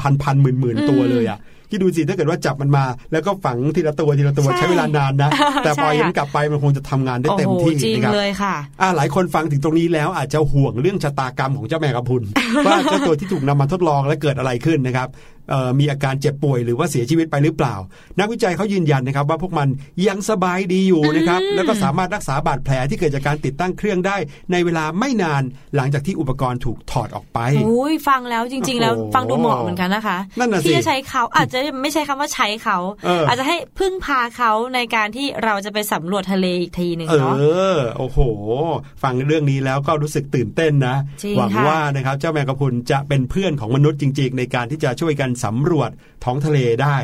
Speaker 1: พันพันหมื่นหมื่นๆตัวเลยอะคิดดูสิถ้าเกิดว่าจับมันมา แล้วก็ฝังทีละตัวทีละตัว
Speaker 2: ใช่
Speaker 1: ใช้เวลานานนะ แต่พอ
Speaker 2: ใช่
Speaker 1: ยั
Speaker 2: ค่ะ
Speaker 1: นกลับไปมันคงจะทำงานได้เต็ม
Speaker 2: โอ้โห
Speaker 1: ที่
Speaker 2: จริง
Speaker 1: นะครับ
Speaker 2: เลยค่ะ
Speaker 1: อ่าหลายคนฟังถึงตรงนี้แล้วอาจจะห่วงเรื่องชะตากรรมของเจ้าแมงกะพรุนว่าเจ้าตัวที่ถูกนำมาทดลองและเกิดอะไรขึ้นนะครับเอ่อ มีอาการเจ็บป่วยหรือว่าเสียชีวิตไปหรือเปล่า นักวิจัยเขายืนยันนะครับว่าพวกมันยังสบายดีอยู่นะครับ
Speaker 2: อืม
Speaker 1: แล้วก็สามารถรักษาบาดแผลที่เกิดจากการติดตั้งเครื่องได้ ในเวลาไม่นานหลังจากที่อุปกรณ์ถูกถอดออกไป
Speaker 2: อุ้ยฟังแล้วจริง ๆ แล้ว
Speaker 1: โอ้โห
Speaker 2: ฟังดูเหมาะเหมือนกันนะคะ
Speaker 1: นั่นน่ะสิ
Speaker 2: ที่จะใช้เขาอาจจะไม่ใช่คำว่าใช้เขา
Speaker 1: เอออ
Speaker 2: อาจจะให้พึ่งพาเขาในการที่เราจะไปสำรวจทะเลอีกทีหนึ่ง
Speaker 1: เอ
Speaker 2: เนาะ
Speaker 1: อโอ้โห ฟังเรื่องนี้แล้วก็รู้สึกตื่นเต้นนะ
Speaker 2: จริง
Speaker 1: หวัง
Speaker 2: ค่ะ
Speaker 1: ว่านะครับเจ้าแมงกะพรุนจะเป็นเพื่อนของมนุษย์จริง ๆ ในการที่จะช่วยกันสำรวจท้องทะเลได้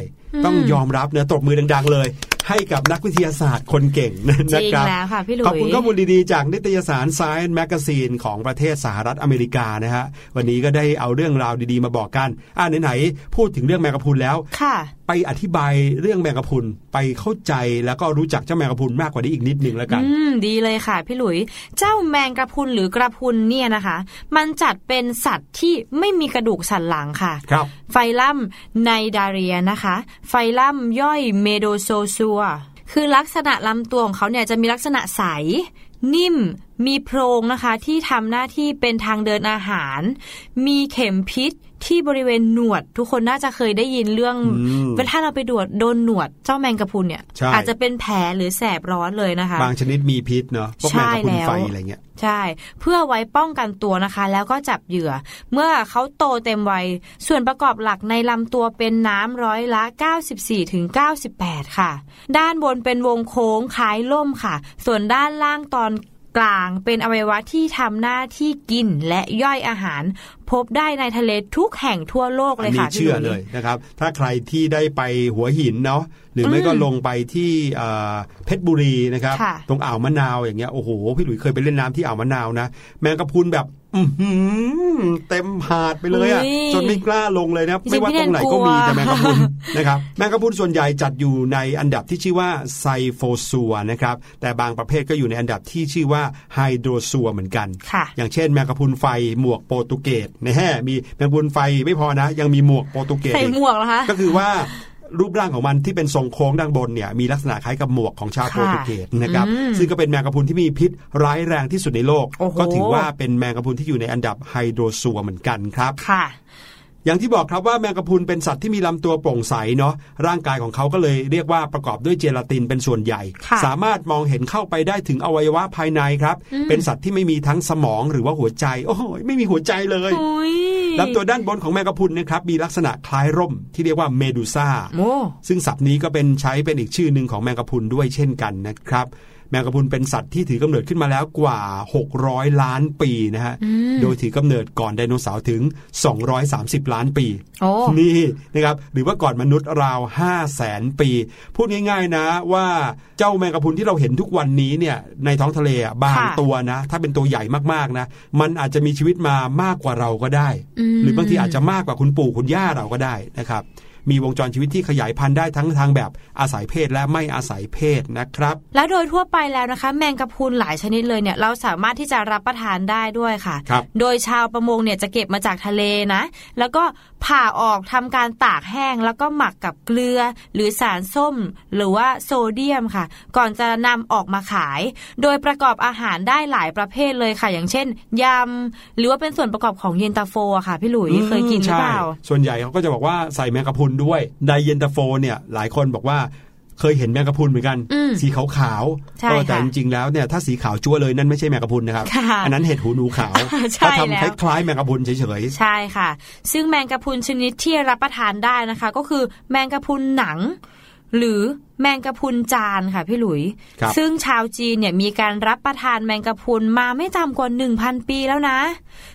Speaker 1: ต้องยอมรับเนะตบมือดัง ๆ เลย ให้กับนักวิทยาศาสตร์คนเก่งนะ
Speaker 2: จริง
Speaker 1: ครับ
Speaker 2: แล้วค่ะพี่หลุย
Speaker 1: ขอบคุณข้อมูลดีๆ จากนิตยสาร Science Magazine ของประเทศสหรัฐอเมริกานะฮะวันนี้ก็ได้เอาเรื่องราวดีๆ มาบอกกันอ่าไหนๆพูดถึงเรื่องแมงกะพรุนแล้ว
Speaker 2: ค่ะ
Speaker 1: ไปอธิบายเรื่องแมงกะพรุนไปเข้าใจแล้วก็รู้จักเจ้าแมงกะพรุนมากกว่านี้อีกนิดหนึ่งแล้วกัน
Speaker 2: อืมดีเลยค่ะพี่หลุย เจ้าแมงกระพรุนหรือกระพุนเนี่ยนะคะ มันจัดเป็นสัตว์ที่ไม่มีกระดูกสันหลังค่ะ
Speaker 1: ครับ
Speaker 2: ไฟลัมไนดาเรียนะคะ ไฟลัมย่อยเมโดโซซัวคือลักษณะลำตัวของเขาเนี่ยจะมีลักษณะใส นิ่มมีโพรงนะคะ ที่ทำหน้าที่เป็นทางเดินอาหาร มีเข็มพิษ ที่บริเวณหนวด ทุกคนน่าจะเคยได้ยินเรื่อง
Speaker 1: อืม
Speaker 2: เวลาเราไปดวดโดนหนวดเจ้าแมงกะพรุนเนี่ย
Speaker 1: ใช่
Speaker 2: อาจจะเป็นแผลหรือแสบร้อนเลยนะคะ
Speaker 1: บางชนิดมีพิษเนาะพวกแมงกะพรุน
Speaker 2: ใช่แล้ว
Speaker 1: ไฟอะไรเงี้ย
Speaker 2: ใช่ เพื่อไว้ป้องกันตัวนะคะ แล้วก็จับเหยื่อ เมื่อเขาโตเต็มวัยส่วนประกอบหลักในลำตัวเป็นน้ำร้อยละ 94ถึง98 ค่ะ ด้านบนเป็นวงโค้งคล้ายล่มค่ะ ส่วนด้านล่างตอนกลางเป็นอวัยวะที่ทำหน้าที่กินและย่อยอาหาร พบได้ในทะเลทุกแห่งทั่วโลกเล
Speaker 1: อั
Speaker 2: ย
Speaker 1: นี้
Speaker 2: ค่ะ
Speaker 1: เชื่อ
Speaker 2: พี่ห
Speaker 1: เลยนะครับ ถ้าใครที่ได้ไปหัวหินเนาะหรือไม่ก็
Speaker 2: อืม
Speaker 1: ลงไปที่เอ่อเพชรบุรีนะครับ
Speaker 2: ค่ะ
Speaker 1: ตรงอ่าวมะนาวอย่างเงี้ยโอ้โหพี่หลุยเคยไปเล่นน้ำที่อ่าวมะนาวนะ แมงกะพรุนแบบอือหือเต็มหาดไปเลยอะ
Speaker 2: อุ๊ย
Speaker 1: จนไม่กล้าลงเลยนะ
Speaker 2: จริงๆ
Speaker 1: ไม่ว่าตรงไหน
Speaker 2: พี่แนน
Speaker 1: ก็มี
Speaker 2: กลัว
Speaker 1: แต่แมงกะพรุนนะครับแมงกะพรุนส่วนใหญ่จัดอยู่ในอันดับที่ชื่อว่าไซโฟซัวนะครับแต่บางประเภทก็อยู่ในอันดับที่ชื่อว่าไฮโดรซัวเหมือนกัน
Speaker 2: ค่ะ
Speaker 1: อย่างเช่นแมงกะพรุนไฟหมวกโปรตุเกสนะฮะมีแมงกะพรุนไฟไม่พอนะ ยังมีหมวกโปรตุเกส
Speaker 2: ใส่
Speaker 1: อีก
Speaker 2: หมวกเหรอคะ
Speaker 1: ก็คือว่ารูปร่างของมันที่เป็นทรงโค้งด้านบนเนี่ยมีลักษณะคล้ายกับหมวกของชาว
Speaker 2: ค่ะ
Speaker 1: โปรตุเกสนะครับ
Speaker 2: อืม
Speaker 1: ซึ่งก็เป็นแมงกะพรุนที่มีพิษร้ายแรงที่สุดในโลก
Speaker 2: โอ้โห
Speaker 1: ก็ถือว่าเป็นแมงกะพรุนที่อยู่ในอันดับไฮโดรซัวเหมือนกันครับ
Speaker 2: ค่ะ
Speaker 1: อย่างที่บอกครับว่าแมงกะพรุนเป็นสัตว์ที่มีลำตัวโปร่งใสเนาะร่างกายของเขาก็เลยเรียกว่าประกอบด้วยเจลาตินเป็นส่วนใหญ่
Speaker 2: ค่ะ
Speaker 1: สามารถมองเห็นเข้าไปได้ถึงอวัยวะภายในครับ เป็นสัตว์ที่ไม่มีทั้งสมองหรือว่าหัวใจ โอ้โหไม่มีหัวใจเลย
Speaker 2: โอ้ย
Speaker 1: ลำตัวด้านบนของแมงกะพรุนนะครับมีลักษณะคล้ายร่มที่เรียกว่าเมดูซ่า
Speaker 2: โอ้
Speaker 1: ซึ่งศัพท์นี้ก็เป็นใช้เป็นอีกชื่อหนึ่งของแมงกะพรุนด้วยเช่นกันนะครับ แมงกะพรุนเป็นสัตว์ที่ถือกำเนิดขึ้นมาแล้วกว่า 600 ล้านปีนะฮะ
Speaker 2: อืม
Speaker 1: โดยถือกำเนิดก่อนไดโนเสาร์ถึง 230 ล้านปี
Speaker 2: โอ้
Speaker 1: นี่นะครับ หรือว่าก่อนมนุษย์ราว 5 0 0แสนปี พูดง่ายๆนะว่าเจ้าแมงกะพรุนที่เราเห็นทุกวันนี้เนี่ยในท้องทะเลอะบาง
Speaker 2: ค่ะ
Speaker 1: ตัวนะ ถ้าเป็นตัวใหญ่มากๆนะ มันอาจจะมีชีวิตมามากกว่าเราก็ได้
Speaker 2: ม
Speaker 1: หรือบางทีอาจจะมากกว่าคุณปู่คุณย่าเราก็ได้นะครับ มีวงจรชีวิตที่ขยายพันธุ์ได้ทั้งทางแบบอาศัยเพศและไม่อาศัยเพศนะครับ
Speaker 2: แล้วโดยทั่วไปแล้วนะคะ แมงกะพรุนหลายชนิดเลยเนี่ยเราสามารถที่จะรับประทานได้ด้วยค่ะ
Speaker 1: ครับ
Speaker 2: โดยชาวประมงเนี่ยจะเก็บมาจากทะเลนะ แล้วก็ ผ่าออกทำการตากแห้งแล้วก็หมักกับเกลือ หรือสารส้ม หรือว่าโซเดียมค่ะ ก่อนจะนำออกมาขาย โดยประกอบอาหารได้หลายประเภทเลยค่ะ อย่างเช่นยำหรือว่าเป็นส่วนประกอบของเย็นตาโฟอะค่ะ พี่หลุยเคยกินหรือเปล่า
Speaker 1: ใช่ส่วนใหญ่เขาก็จะบอกว่าใส่แมงกะพรุนด้วยในเย็นตาโฟเนี่ยหลายคนบอกว่า เคยเห็นแมงกะพรุนเหมือนกัน
Speaker 2: อืม
Speaker 1: สีขาว
Speaker 2: ใช่
Speaker 1: ๆเออแต่
Speaker 2: ค่ะ
Speaker 1: จริงๆแล้วเนี่ยถ้าสีขาวจั่วเลยนั่นไม่ใช่แมงกะพรุนนะครับ
Speaker 2: ค่ะ
Speaker 1: อันนั้นเห็ดหูหนูขาว
Speaker 2: ใช่
Speaker 1: เขาทำ
Speaker 2: แล้ว
Speaker 1: คล้ายๆแมงกะพรุนเฉย
Speaker 2: ใช่ค่ะ ซึ่งแมงกะพรุนชนิดที่รับประทานได้นะคะ ก็คือแมงกะพรุนหนัง หรือ แมงกะพรุนจานค่ะพี่หลุย
Speaker 1: ครับ
Speaker 2: ซึ่งชาวจีนเนี่ยมีการรับประทานแมงกะพรุนมาไม่ต่ำกว่า 1,000 ปีแล้วนะ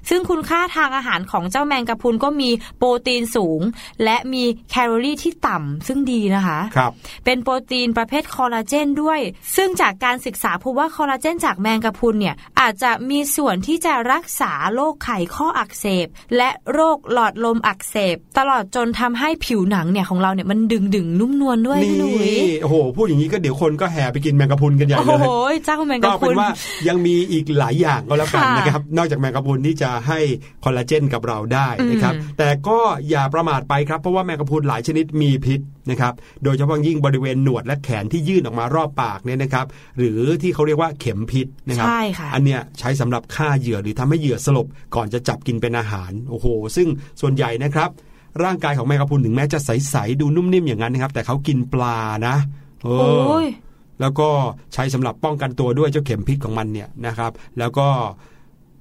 Speaker 2: ซึ่งคุณค่าทางอาหารของเจ้าแมงกะพรุนก็มีโปรตีนสูง และมีแคลอรี่ที่ต่ำซึ่งดีนะคะ
Speaker 1: ๆครับ
Speaker 2: เป็นโปรตีนประเภทคอลลาเจนด้วย ซึ่งจากการศึกษาพบว่าคอลลาเจนจากแมงกะพรุนเนี่ยอาจจะมีส่วนที่จะรักษาโรคไขข้ออักเสบ และโรคหลอดลมอักเสบ ตลอดจนทำให้ผิวหนังเนี่ยของเราเนี่ยมันดึงดึงๆนุ่มนวลด้วย
Speaker 1: นี่
Speaker 2: พี่หลุย
Speaker 1: โอ้โหพูดอย่างนี้ก็เดี๋ยวคนก็แห่ไปกินแมงกะพรุนกันใหญ่
Speaker 2: โอ้
Speaker 1: เล
Speaker 2: โห
Speaker 1: ย
Speaker 2: เจ้าแมง
Speaker 1: ก็
Speaker 2: กะพ
Speaker 1: เป็
Speaker 2: รุ
Speaker 1: น
Speaker 2: น
Speaker 1: ว่ายังมีอีกหลายอย่างก็แล้วกัน
Speaker 2: ค่ะ
Speaker 1: นะครับ นอกจากแมงกะพรุนที่จะให้คอลลาเจนกับเราได้นะครับ
Speaker 2: อืม
Speaker 1: แต่ก็อย่าประมาทไปครับเพราะว่าแมงกะพรุนหลายชนิดมีพิษนะครับ โดยเฉพาะยิ่งบริเวณหนวดและแขนที่ยื่นออกมารอบปากเนี่ยนะครับ หรือที่เขาเรียกว่าเข็มพิษนะครับ
Speaker 2: ใช่ค่ะ
Speaker 1: อันเนี้ยใช้สำหรับฆ่าเหยื่อหรือทำให้เหยื่อสลบก่อนจะจับกินเป็นอาหาร โอ้โห ซึ่งส่วนใหญ่นะครับ ร่างกายของแมงกะพรุนถึงแม้จะใสๆดูนุ่มนิ่มอย่างนั้นนะครับ แต่เขากินปลานะเอ
Speaker 2: โอ้
Speaker 1: อ
Speaker 2: ย
Speaker 1: แล้วก็ใช้สำหรับป้องกันตัวด้วยเจ้าเข็มพิษของมันเนี่ยนะครับ แล้วก็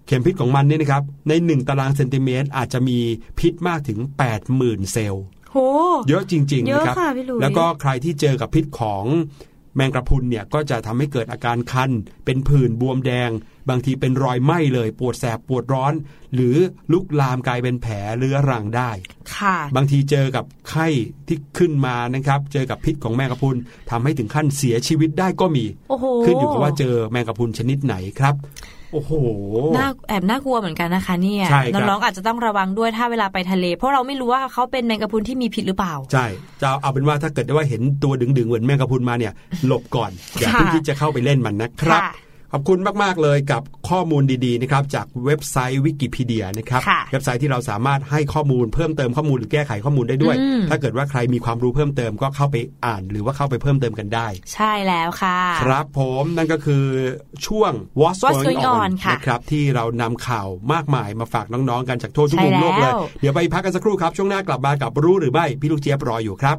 Speaker 1: เข็มพิษของมันเนี่ยนะครับ ใน 1 ตารางเซนติเมตรอาจจะมีพิษมากถึง 80,000 เซลล์
Speaker 2: โห
Speaker 1: เยอะจริง
Speaker 2: เย
Speaker 1: ๆ
Speaker 2: อะ
Speaker 1: นะครับ
Speaker 2: ค่ะพี่หลุย
Speaker 1: แล้วก็ใครที่เจอกับพิษของ แมงกระพรุนเนี่ยก็จะทำให้เกิดอาการคัน เป็นผื่นบวมแดง บางทีเป็นรอยไหม้เลย ปวดแสบปวดร้อน หรือลุกลามกลายเป็นแผลเรื้อรังได้
Speaker 2: ค่ะ
Speaker 1: บางทีเจอกับไข้ที่ขึ้นมานะครับ เจอกับพิษของแมงกะพรุนทำให้ถึงขั้นเสียชีวิตได้ก็มี
Speaker 2: โอ้โห
Speaker 1: ขึ้นอยู่กับว่าเจอแมงกะพรุนชนิดไหนครับ โอ้โห
Speaker 2: น่าแอบน่ากลัวเหมือนกันนะคะเนี่ย
Speaker 1: ใช่ครับ
Speaker 2: น้องๆอาจจะต้องระวังด้วยถ้าเวลาไปทะเล เพราะเราไม่รู้ว่าเขาเป็นแมงกะพรุนที่มีพิษหรือเปล่า
Speaker 1: ใช่จะเอาเป็นว่าถ้าเกิดได้ว่าเห็นตัวดึงๆเหมือนแมงกะพรุนมาเนี่ยหลบก่อนอย่าเพิ่ง
Speaker 2: ค่ะ
Speaker 1: ที่จะเข้าไปเล่นมันนะครับ
Speaker 2: ค่ะ
Speaker 1: ขอบคุณมาก ๆ เลยกับข้อมูลดีๆนะครับจากเว็บไซต์วิกิพีเดียนะครับ
Speaker 2: ค่ะ
Speaker 1: เว็บไซต์ที่เราสามารถให้ข้อมูลเพิ่มเติมข้อมูลหรือแก้ไขข้อมูลได้ด้วย
Speaker 2: อืม
Speaker 1: ถ้าเกิดว่าใครมีความรู้เพิ่มเติมก็เข้าไปอ่าน หรือว่าเข้าไปเพิ่มเติมกันได้
Speaker 2: ใช่แล้วค่ะ
Speaker 1: ครับผมนั่นก็คือช่วง What's,
Speaker 2: What's
Speaker 1: Going
Speaker 2: Going
Speaker 1: On
Speaker 2: On ค่ะ
Speaker 1: นะครับที่เรานำข่าวมากมายมาฝากน้องๆกันจากทั่วทุก
Speaker 2: ใช่
Speaker 1: มุมโลกเลย
Speaker 2: แล้ว
Speaker 1: เดี๋ยวไปพักกันสักครู่ครับช่วงหน้ากลับมากับรู้หรือไม่พี่ลูกเจี๊ยบรออยู่ครับ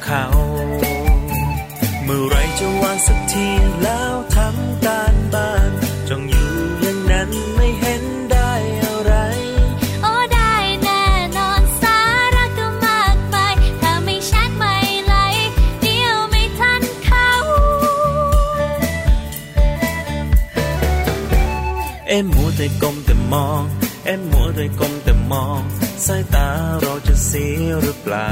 Speaker 4: เขา เมื่อไรจะวางสักทีแล้วทำการบ้านจ้องอยู่อย่างนั้นไม่เห็นได้อะไร
Speaker 3: โอ้ได้แน่นอนสาระก็มากมายถ้าไม่ชัดไม่ไหลเดียวไม่ทันเขา
Speaker 4: เอ็มมัวแต่ก้มแต่มอง เอ็มมัวแต่ก้มแต่มอง สายตาเราจะเสียหรือเปล่า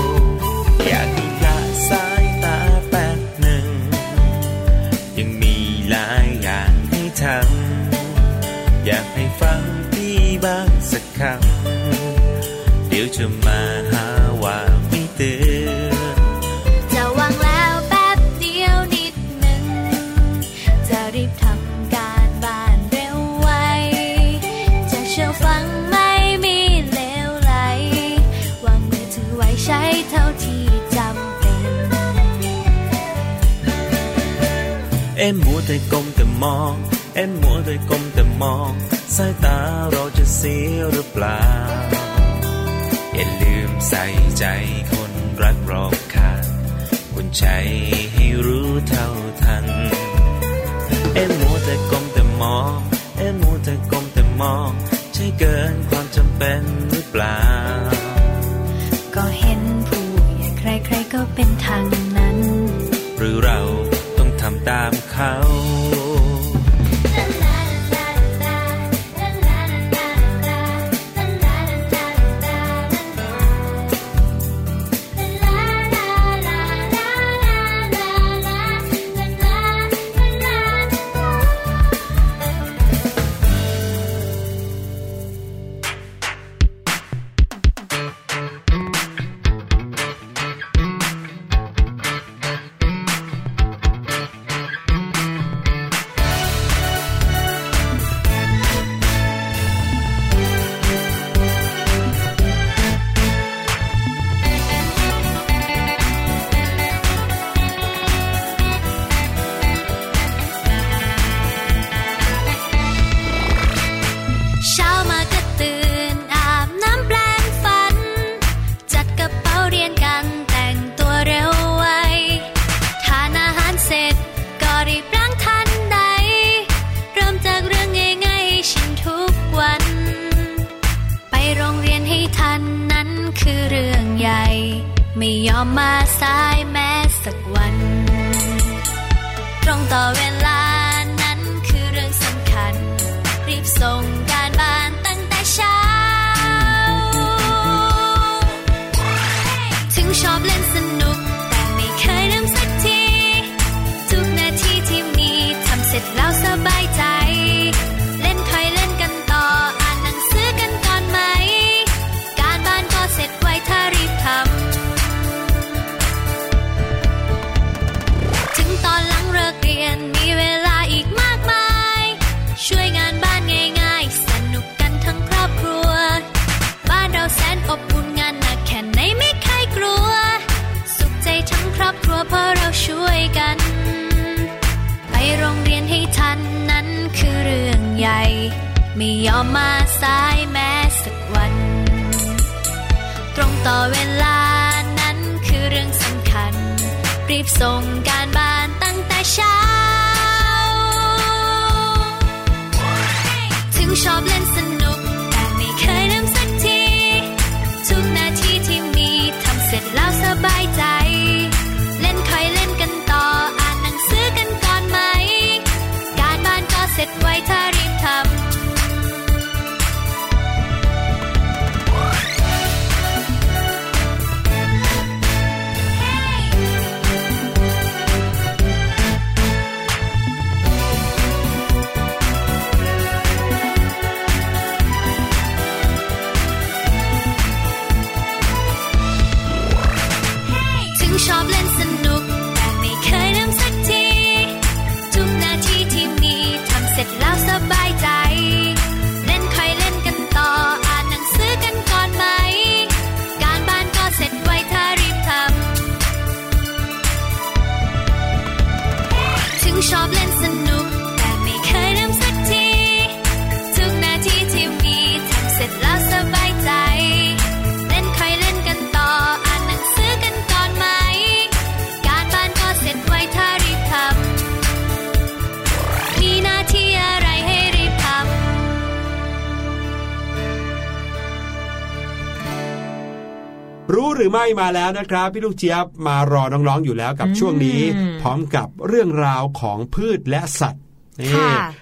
Speaker 4: ือไม่มาแล้
Speaker 3: วนะครับ
Speaker 1: พี่ลูกเจี๊ยบมารอน้องๆอยู่แล้วกับช่วงนี้ พร้อมกับเรื่องราวของพืชและสัตว์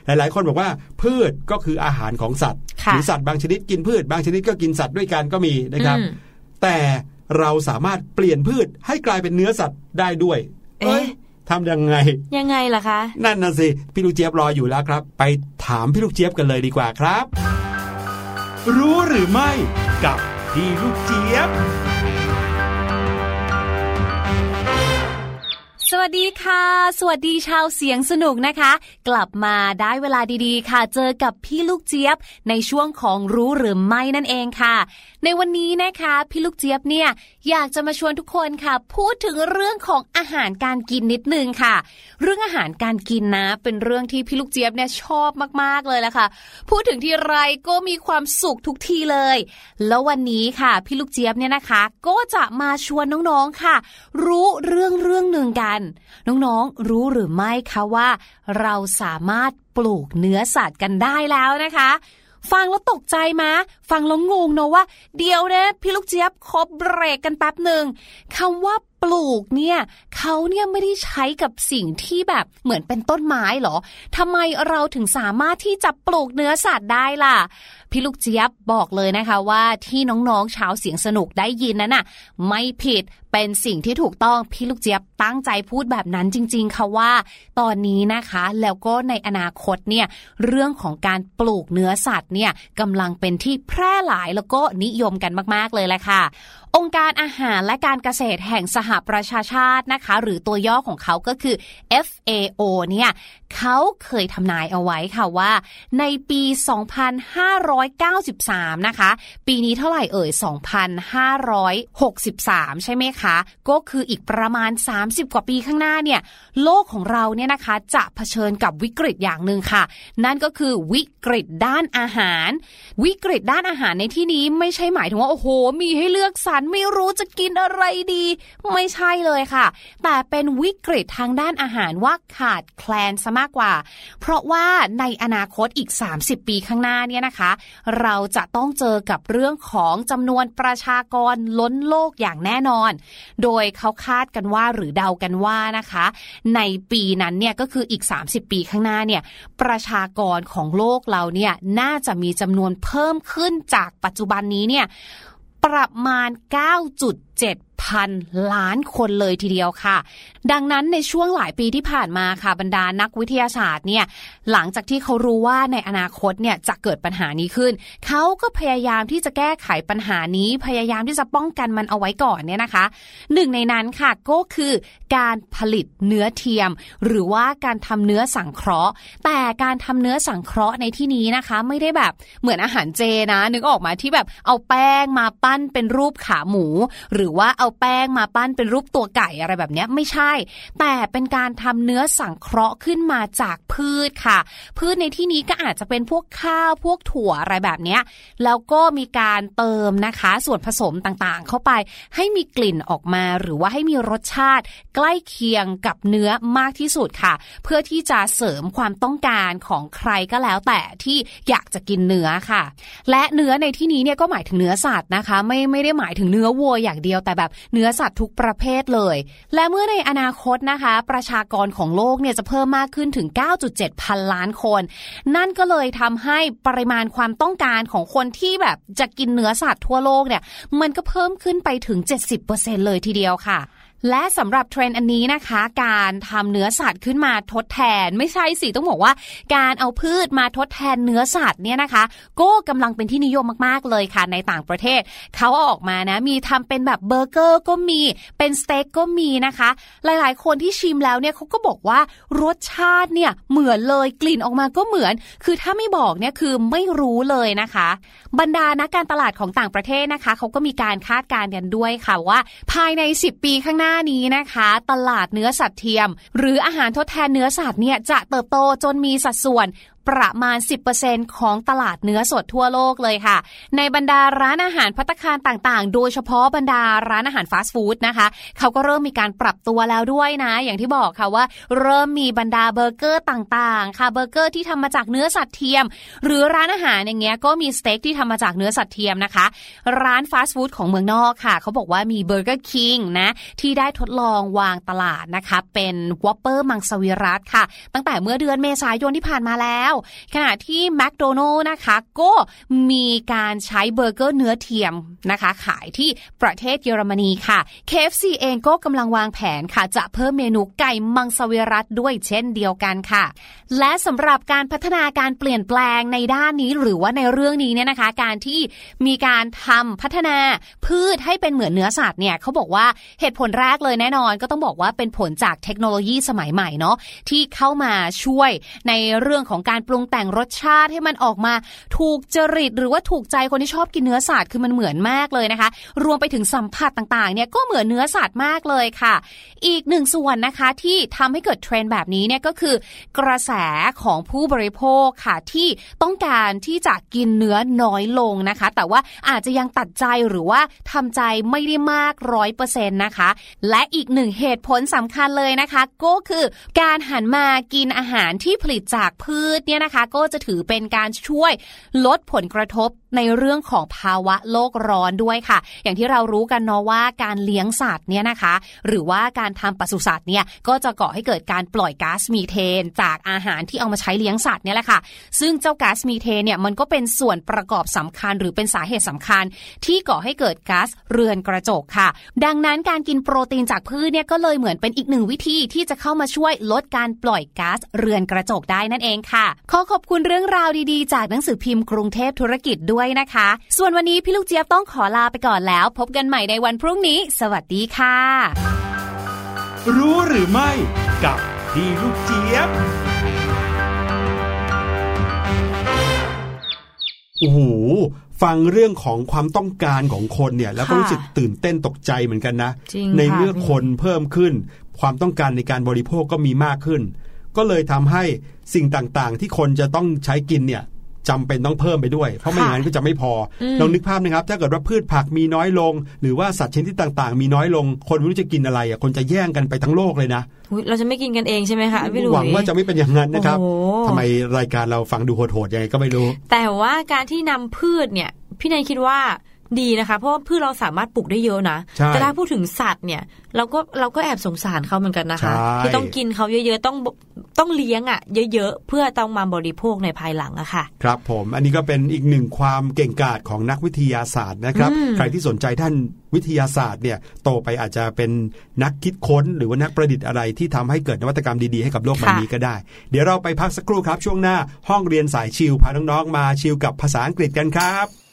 Speaker 1: ห
Speaker 2: ลาย
Speaker 1: หลายคนบอกว่าพืชก็คืออาหารของสัตว์หรือสัตว์บางชนิดกินพืช บางชนิดก็กินสัตว์ด้วยกันก็มีนะครับ แต่เราสามารถเปลี่ยนพืชให้กลายเป็นเนื้อสัตว์ได้ด้วย
Speaker 2: เอ๊ย
Speaker 1: ทำยังไง
Speaker 2: ยังไงล่ะคะ
Speaker 1: นั่นน่ะสิ พี่ลูกเจี๊ยบรออยู่แล้วครับ ไปถามพี่ลูกเจี๊ยบกันเลยดีกว่าครับ
Speaker 5: รู้หรือไม่กับพี่ลูกเจี๊ยบ
Speaker 6: สวัสดีค่ะ สวัสดีชาวเสียงสนุกนะคะ กลับมาได้เวลาดีๆ ค่ะ เจอกับพี่ลูกเจี๊ยบในช่วงของรู้หรือไม่นั่นเองค่ะ ในวันนี้นะคะ พี่ลูกเจี๊ยบเนี่ยอยากจะมาชวนทุกคนค่ะ พูดถึงเรื่องของอาหารการกินนิดนึงค่ะ เรื่องอาหารการกินนะ เป็นเรื่องที่พี่ลูกเจี๊ยบเนี่ยชอบมากๆเลยแหละค่ะ พูดถึงที่ไรก็มีความสุขทุกทีเลย แล้ววันนี้ค่ะ พี่ลูกเจี๊ยบเนี่ยนะคะ ก็จะมาชวนน้องๆค่ะ รู้เรื่องเรื่องหนึ่งกันน้องๆ รู้หรือไม่คะว่า เราสามารถปลูกเนื้อสัตว์กันได้แล้วนะคะ ฟังแล้วตกใจมะ ฟังแล้วงงเนอะว่า เดี๋ยวนะพี่ลูกเจี๊ยบขอเบรกกันแป๊บหนึ่งคำว่าปลูกเนี่ยเขาเนี่ยไม่ได้ใช้กับสิ่งที่แบบเหมือนเป็นต้นไม้หรอทำไมเราถึงสามารถที่จะปลูกเนื้อสัตว์ได้ล่ะ พี่ลูกเจี๊ยบบอกเลยนะคะว่าที่น้องๆชาวเสียงสนุกได้ยินนั้นน่ะ ไม่ผิดเป็นสิ่งที่ถูกต้องพี่ลูกเจี๊ยบตั้งใจพูดแบบนั้นจริง ๆค่ะว่า ตอนนี้นะคะแล้วก็ในอนาคตเนี่ยเรื่องของการปลูกเนื้อสัตว์เนี่ยกำลังเป็นที่แพร่หลายแล้วก็นิยมกันมากๆเลยแหละค่ะ องค์การอาหารและการเกษตรแห่งสหประชาชาตินะคะ หรือตัวย่อของเขาก็คือ FAO เนี่ย เขาเคยทำนายเอาไว้ค่ะว่า ในปี 2593 นะคะ ปีนี้เท่าไหร่เอ่ย 2,563 ใช่ไหมคะ ก็คืออีกประมาณ 30 กว่าปีข้างหน้าเนี่ย โลกของเราเนี่ยนะคะจะเผชิญกับวิกฤตอย่างหนึ่งค่ะ นั่นก็คือวิกฤตด้านอาหาร วิกฤตด้านอาหารในที่นี้ไม่ใช่หมายถึงว่าโอ้โห มีให้เลือกสรรไม่รู้จะกินอะไรดี ไม่ใช่เลยค่ะ แต่เป็นวิกฤตทางด้านอาหารว่าขาดแคลนซะมากกว่า เพราะว่าในอนาคตอีก 30 ปีข้างหน้าเนี่ยนะคะ เราจะต้องเจอกับเรื่องของจำนวนประชากรล้นโลกอย่างแน่นอน โดยเขาคาดกันว่าหรือเดากันว่านะคะ ในปีนั้นเนี่ยก็คืออีก 30 ปีข้างหน้าเนี่ยประชากรของโลกเราเนี่ยน่าจะมีจำนวนเพิ่มขึ้นจากปัจจุบันนี้เนี่ยประมาณ 9 7พันล้านคนเลยทีเดียวค่ะ ดังนั้นในช่วงหลายปีที่ผ่านมาค่ะบรรดานักวิทยาศาสตร์เนี่ยหลังจากที่เขารู้ว่าในอนาคตเนี่ยจะเกิดปัญหานี้ขึ้น เขาก็พยายามที่จะแก้ไขปัญหานี้พยายามที่จะป้องกันมันเอาไว้ก่อนเนี่ยนะคะหนึ่งในนั้นค่ะก็คือการผลิตเนื้อเทียม หรือว่าการทำเนื้อสังเคราะห์ แต่การทำเนื้อสังเคราะห์ในที่นี้นะคะ ไม่ได้แบบเหมือนอาหารเจนะนึกออกมาที่แบบเอาแป้งมาปั้นเป็นรูปขาหมู หรือือว่าเอาแป้งมาปั้นเป็นรูปตัวไก่อะไรแบบนี้ไม่ใช่ แต่เป็นการทำเนื้อสังเคราะห์ขึ้นมาจากพืชค่ะ พืชในที่นี้ก็อาจจะเป็นพวกข้าวพวกถั่วอะไรแบบนี้แล้วก็มีการเติมนะคะ ส่วนผสมต่างๆ เข้าไปให้มีกลิ่นออกมา หรือว่าให้มีรสชาติ ใกล้เคียงกับเนื้อมากที่สุดค่ะ เพื่อที่จะเสริมความต้องการของใครก็แล้ว แต่ที่อยากจะกินเนื้อค่ะ และเนื้อในที่นี้เนี่ยก็หมายถึงเนื้อสัตว์นะคะ ไม่ไม่ได้หมายถึงเนื้อวัวอย่างเดียวแต่แบบเนื้อสัตว์ทุกประเภทเลย และเมื่อในอนาคตนะคะ ประชากรของโลกเนี่ยจะเพิ่มมากขึ้นถึง 9.7 พันล้านคน นั่นก็เลยทำให้ปริมาณความต้องการของคนที่แบบจะกินเนื้อสัตว์ทั่วโลกเนี่ยมันก็เพิ่มขึ้นไปถึง 70%เลยทีเดียวค่ะ และสำหรับเทรนด์อันนี้นะคะ การทำเนื้อสัตว์ขึ้นมาทดแทน ไม่ใช่สิต้องบอกว่า การเอาพืชมาทดแทนเนื้อสัตว์เนี่ยนะคะ ก็กำลังเป็นที่นิยมมากๆเลยค่ะในต่างประเทศ เขาเอาออกมานะมีทำเป็นแบบเบอร์เกอร์ก็มีเป็นสเต็กก็มีนะคะ หลายๆ คนที่ชิมแล้วเนี่ยเขาก็บอกว่ารสชาติเนี่ยเหมือนเลยกลิ่นออกมาก็เหมือน คือถ้าไม่บอกเนี่ยคือไม่รู้เลยนะคะ บรรดานักการตลาดของต่างประเทศนะคะเขาก็มีการคาดการณ์กันด้วยค่ะว่า ภายใน 10 ปีข้างหน้าน้านี้นะคะ ตลาดเนื้อสัตว์เทียม หรืออาหารทดแทนเนื้อสัตว์เนี่ยจะเติบโตจนมีสัดส่วน ประมาณ 10%ของตลาดเนื้อสดทั่วโลกเลยค่ะ ในบรรดาร้านอาหารภัตตาคารต่างๆ โดยเฉพาะบรรดาร้านอาหารฟาสต์ฟู้ดนะคะ เขาก็เริ่มมีการปรับตัวแล้วด้วยนะ อย่างที่บอกค่ะว่า เริ่มมีบรรดาเบอร์เกอร์ต่างๆ ค่ะเบอร์เกอร์ที่ทำมาจากเนื้อสัตว์เทียม หรือร้านอาหารอย่างเงี้ยก็มีสเต็กที่ทำมาจากเนื้อสัตว์เทียมนะคะ ร้านฟาสต์ฟู้ดของเมืองนอกค่ะ เขาบอกว่ามี Burger King นะที่ได้ทดลองวางตลาดนะคะ เป็น Whopper มังสวิรัติค่ะ ตั้งแต่เมื่อเดือนเมษายนที่ผ่านมาแล้วขณะที่แมคโดนัลล์นะคะก็มีการใช้เบอร์เกอร์เนื้อเทียมนะคะ ขายที่ประเทศเยอรมนีค่ะ KFC เองก็กำลังวางแผนค่ะ จะเพิ่มเมนูไก่มังสวิรัติด้วยเช่นเดียวกันค่ะ และสำหรับการพัฒนาการเปลี่ยนแปลงในด้านนี้หรือว่าในเรื่องนี้เนี่ยนะคะ การที่มีการทำพัฒนาพืชให้เป็นเหมือนเนื้อสัตว์เนี่ยเขาบอกว่าเหตุผลแรกเลยแน่นอน ก็ต้องบอกว่าเป็นผลจากเทคโนโลยีสมัยใหม่เนาะที่เข้ามาช่วยในเรื่องของการปรุงแต่งรสชาติให้มันออกมา ถูกจริตหรือว่าถูกใจคนที่ชอบกินเนื้อสัตว์คือมันเหมือนมากเลยนะคะ รวมไปถึงสัมผัสต่างๆเนี่ยก็เหมือนเนื้อสัตว์มากเลยค่ะ อีกหนึ่งส่วนนะคะที่ทำให้เกิดเทรนด์แบบนี้เนี่ยก็คือกระแสของผู้บริโภคค่ะที่ต้องการที่จะกินเนื้อน้อยลงนะคะ แต่ว่าอาจจะยังตัดใจหรือว่าทำใจไม่ได้มากร้อยเปอร์เซ็นต์นะคะ และอีกหนึ่งเหตุผลสำคัญเลยนะคะ ก็คือการหันมากินอาหารที่ผลิตจากพืชเนี่ยนะคะก็จะถือเป็นการช่วยลดผลกระทบในเรื่องของภาวะโลกร้อนด้วยค่ะ อย่างที่เรารู้กันเนาะว่าการเลี้ยงสัตว์เนี่ยนะคะ หรือว่าการทำปศุสัตว์เนี่ยก็จะก่อให้เกิดการปล่อยก๊าซมีเทน จากอาหารที่เอามาใช้เลี้ยงสัตว์เนี่ยแหละค่ะ ซึ่งเจ้าก๊าซมีเทนเนี่ยมันก็เป็นส่วนประกอบสำคัญ หรือเป็นสาเหตุสำคัญ ที่ก่อให้เกิดก๊าซเรือนกระจกค่ะ ดังนั้นการกินโปรตีนจากพืชเนี่ยก็เลยเหมือนเป็นอีกหนึ่งวิธีที่จะเข้ามาช่วยลดการปล่อยก๊าซเรือนกระจกได้นั่นเองค่ะ ขอขอบคุณเรื่องราวดีๆ จากหนังสือพิมพ์กรุงเทพธุรกิจด้วยนะคะ ส่วนวันนี้พี่ลูกเจี๊ยบต้องขอลาไปก่อนแล้ว พบกันใหม่ในวันพรุ่งนี้ สวัสดีค่ะ
Speaker 5: รู้หรือไม่ กับพี่ลูกเจี๊ยบ
Speaker 1: โอ้โหฟังเรื่องของความต้องการของคนเนี่ย แล้วก็
Speaker 2: ค่ะ
Speaker 1: รู้สึกตื่นเต้นตกใจเหมือนกันนะ
Speaker 2: จริง
Speaker 1: ใน
Speaker 2: ค่ะ
Speaker 1: เมื่อคนเพิ่มขึ้น ความต้องการในการบริโภคก็มีมากขึ้น ก็เลยทำให้สิ่งต่างๆ ที่คนจะต้องใช้กินเนี่ย จำเป็นต้องเพิ่มไปด้วย เพราะไม่อย่างนั้นก็จะไม่พออ
Speaker 2: ม
Speaker 1: ลองนึกภาพนะครับ ถ้าเกิดว่าพืชผักมีน้อยลง หรือว่าสัตว์ชนิดต่างๆ มีน้อยลง คนไม่รู้จะกินอะไรอะคนจะแย่งกันไปทั้งโลกเลยนะ
Speaker 2: อุ๊ยเราจะไม่กินกันเองใช่ไหมคะพี่หลุย
Speaker 1: หวังว่าจะไม่เป็นอย่างนั้นนะครับ
Speaker 2: โอ้โห
Speaker 1: ทำไมรายการเราฟังดูโหดๆยังไงก็ไม่รู้
Speaker 2: แต่ว่าการที่นำพืชเนี่ยพี่นายคิดว่า ดีนะคะ เพราะว่าพืชเราสามารถปลูกได้เยอะนะ
Speaker 1: ใช่
Speaker 2: แต่ถ้าพูดถึงสัตว์เนี่ยเราก็เราก็แอบสงสารเขาเหมือนกันนะคะ
Speaker 1: ใช่
Speaker 2: ที่ต้องกินเขาเยอะๆต้องต้องเลี้ยงอะเยอะๆเพื่อต้องมาบริโภคในภายหลังอะค่ะ
Speaker 1: ครับผมอันนี้ก็เป็นอีกหนึ่งความเก่งกาจของนักวิทยาศาสตร์นะครับ
Speaker 2: อืม
Speaker 1: ใครที่สนใจด้านวิทยาศาสตร์เนี่ยโตไปอาจจะเป็นนักคิดค้น หรือว่านักประดิษฐ์อะไรที่ทำให้เกิดนวัตกรรมดีๆให้กับโลกใบนี้ก็ได้ เดี๋ยวเราไปพักสักครู่ครับช่วงหน้าห้องเรียนสายชิลพาน้องๆมาชิลกับภาษาอังกฤษกันครับ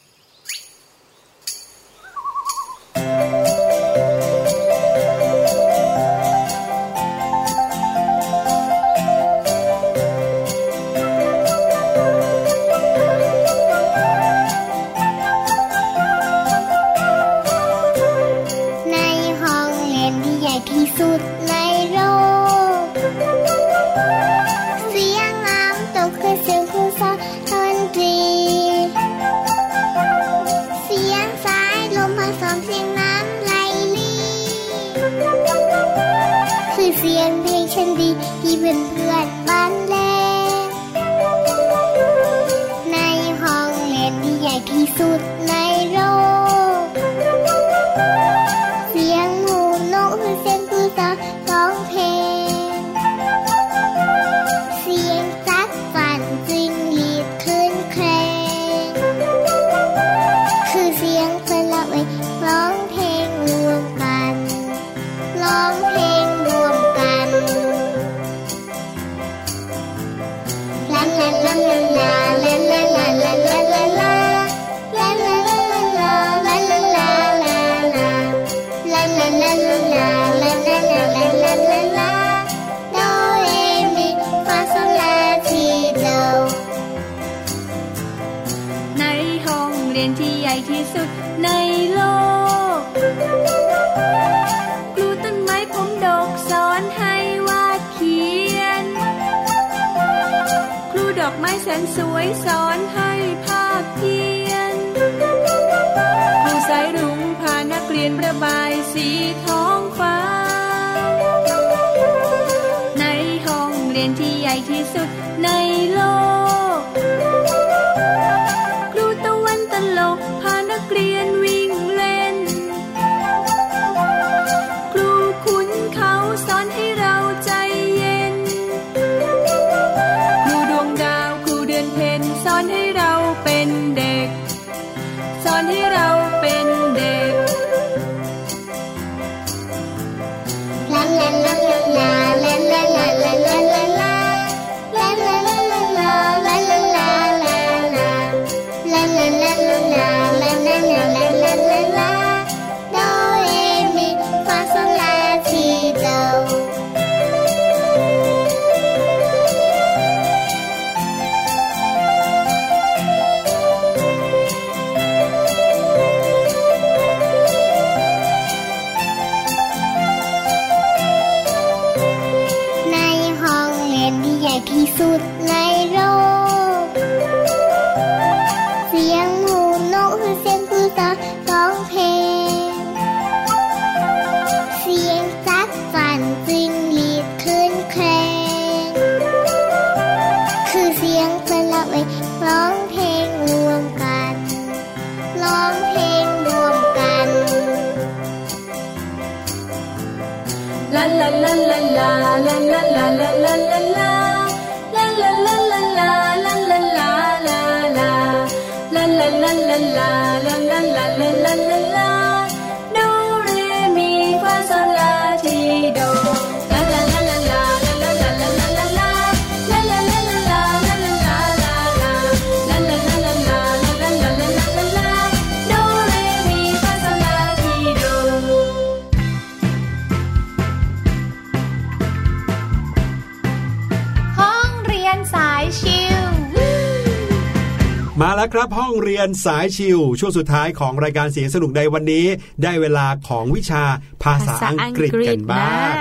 Speaker 1: แล้วครับห้องเรียนสายชิวช่วงสุดท้ายของรายการเสียงสนุกในวันนี้ ได้เวลาของวิชาภาษาอังกฤษกันบ้าง
Speaker 2: นะ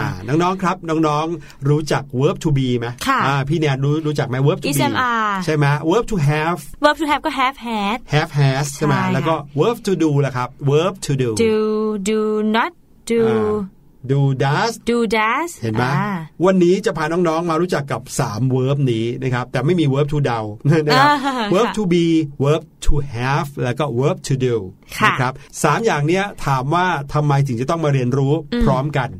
Speaker 1: อ่าน้องๆครับน้องๆรู้จัก verb to be ไหม
Speaker 2: ค่ะ
Speaker 1: อ่าพี่แนนรู้รู้จักไหม verb to be
Speaker 2: ESMR
Speaker 1: ใช่ไหม verb to have
Speaker 2: verb to have ก็ have had
Speaker 1: have has ใช่ไหม
Speaker 2: ใช่ค่ะ
Speaker 1: แล้วก็ verb to do ล่ะครับ verb to do
Speaker 2: do do not do
Speaker 1: อ่า do does
Speaker 2: do does
Speaker 1: เห็นไหม
Speaker 2: อ่า
Speaker 1: วันนี้จะพาน้องๆมารู้จักกับ 3 verb นี้นะครับ แต่ไม่มี verb to do นะครับ
Speaker 2: อ่า
Speaker 1: verb
Speaker 2: ค่ะ
Speaker 1: to be verb to have แล้วก็ verb to do
Speaker 2: ค่ะ
Speaker 1: นะครับสามอย่างเนี้ยถามว่าทำไมถึงจะต้องมาเรียนรู้พร้อมกัน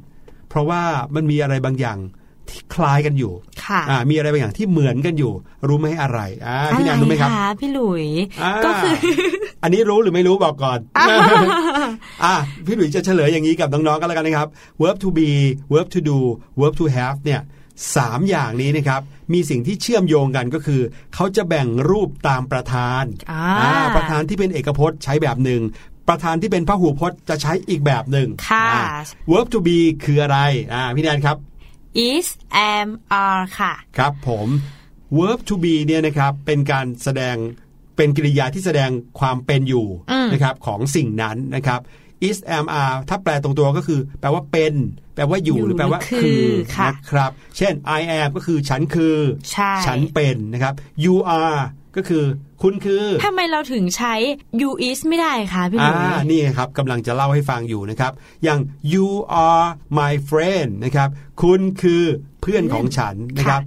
Speaker 1: เพราะว่ามันมีอะไรบางอย่างที่คล้ายกันอยู่
Speaker 2: ค่ะ
Speaker 1: อ่ามีอะไรบางอย่างที่เหมือนกันอยู่ รู้ไหมอะไรอ่าพี่แนนรู้ไหมครับ
Speaker 2: อะะพี่หลุย
Speaker 1: อ่า
Speaker 2: ก็คือ
Speaker 1: อันนี้รู้หรือไม่รู้บอกก่อน อะพี่หลุยส์จะเฉลยอย่างนี้กับน้องๆกันแล้วกันนะครับ verb to be verb to do verb to have เนี่ยสามอย่างนี้นะครับ มีสิ่งที่เชื่อมโยงกันก็คือ เขาจะแบ่งรูปตามประธาน
Speaker 2: อ่า
Speaker 1: อ่าประธานที่เป็นเอกพจน์ใช้แบบหนึ่งประธานที่เป็นพหูพจน์จะใช้อีกแบบหนึ่ง
Speaker 2: ค่ะ
Speaker 1: อ่า verb to be คืออะไรอ่าพี่แนนครับ
Speaker 2: is am are ค่ะ
Speaker 1: ครับผม verb to be เนี่ยนะครับ เป็นการแสดง เป็นกริยาที่แสดงความเป็นอยู่
Speaker 2: อืม
Speaker 1: นะครับของสิ่งนั้นนะครับ is am are ถ้าแปลตรงตัวก็คือ แปลว่าเป็น แปลว่าอยู่
Speaker 2: อยู่
Speaker 1: หรือแปลว่า
Speaker 2: คือ
Speaker 1: คือ
Speaker 2: ค่ะ
Speaker 1: นะครับ เช่น I am ก็คือฉันคือ
Speaker 2: ใช่
Speaker 1: ฉันเป็นนะครับ you are ก็คือคุณคือ
Speaker 2: ทำไมเราถึงใช้ you is ไม่ได้คะพี่ห
Speaker 1: อ่า
Speaker 2: ลุย
Speaker 1: นี่ครับกำลังจะเล่าให้ฟังอยู่นะครับ อย่าง you are my friend นะครับ คุณคือเพื่อนของฉันนะครับ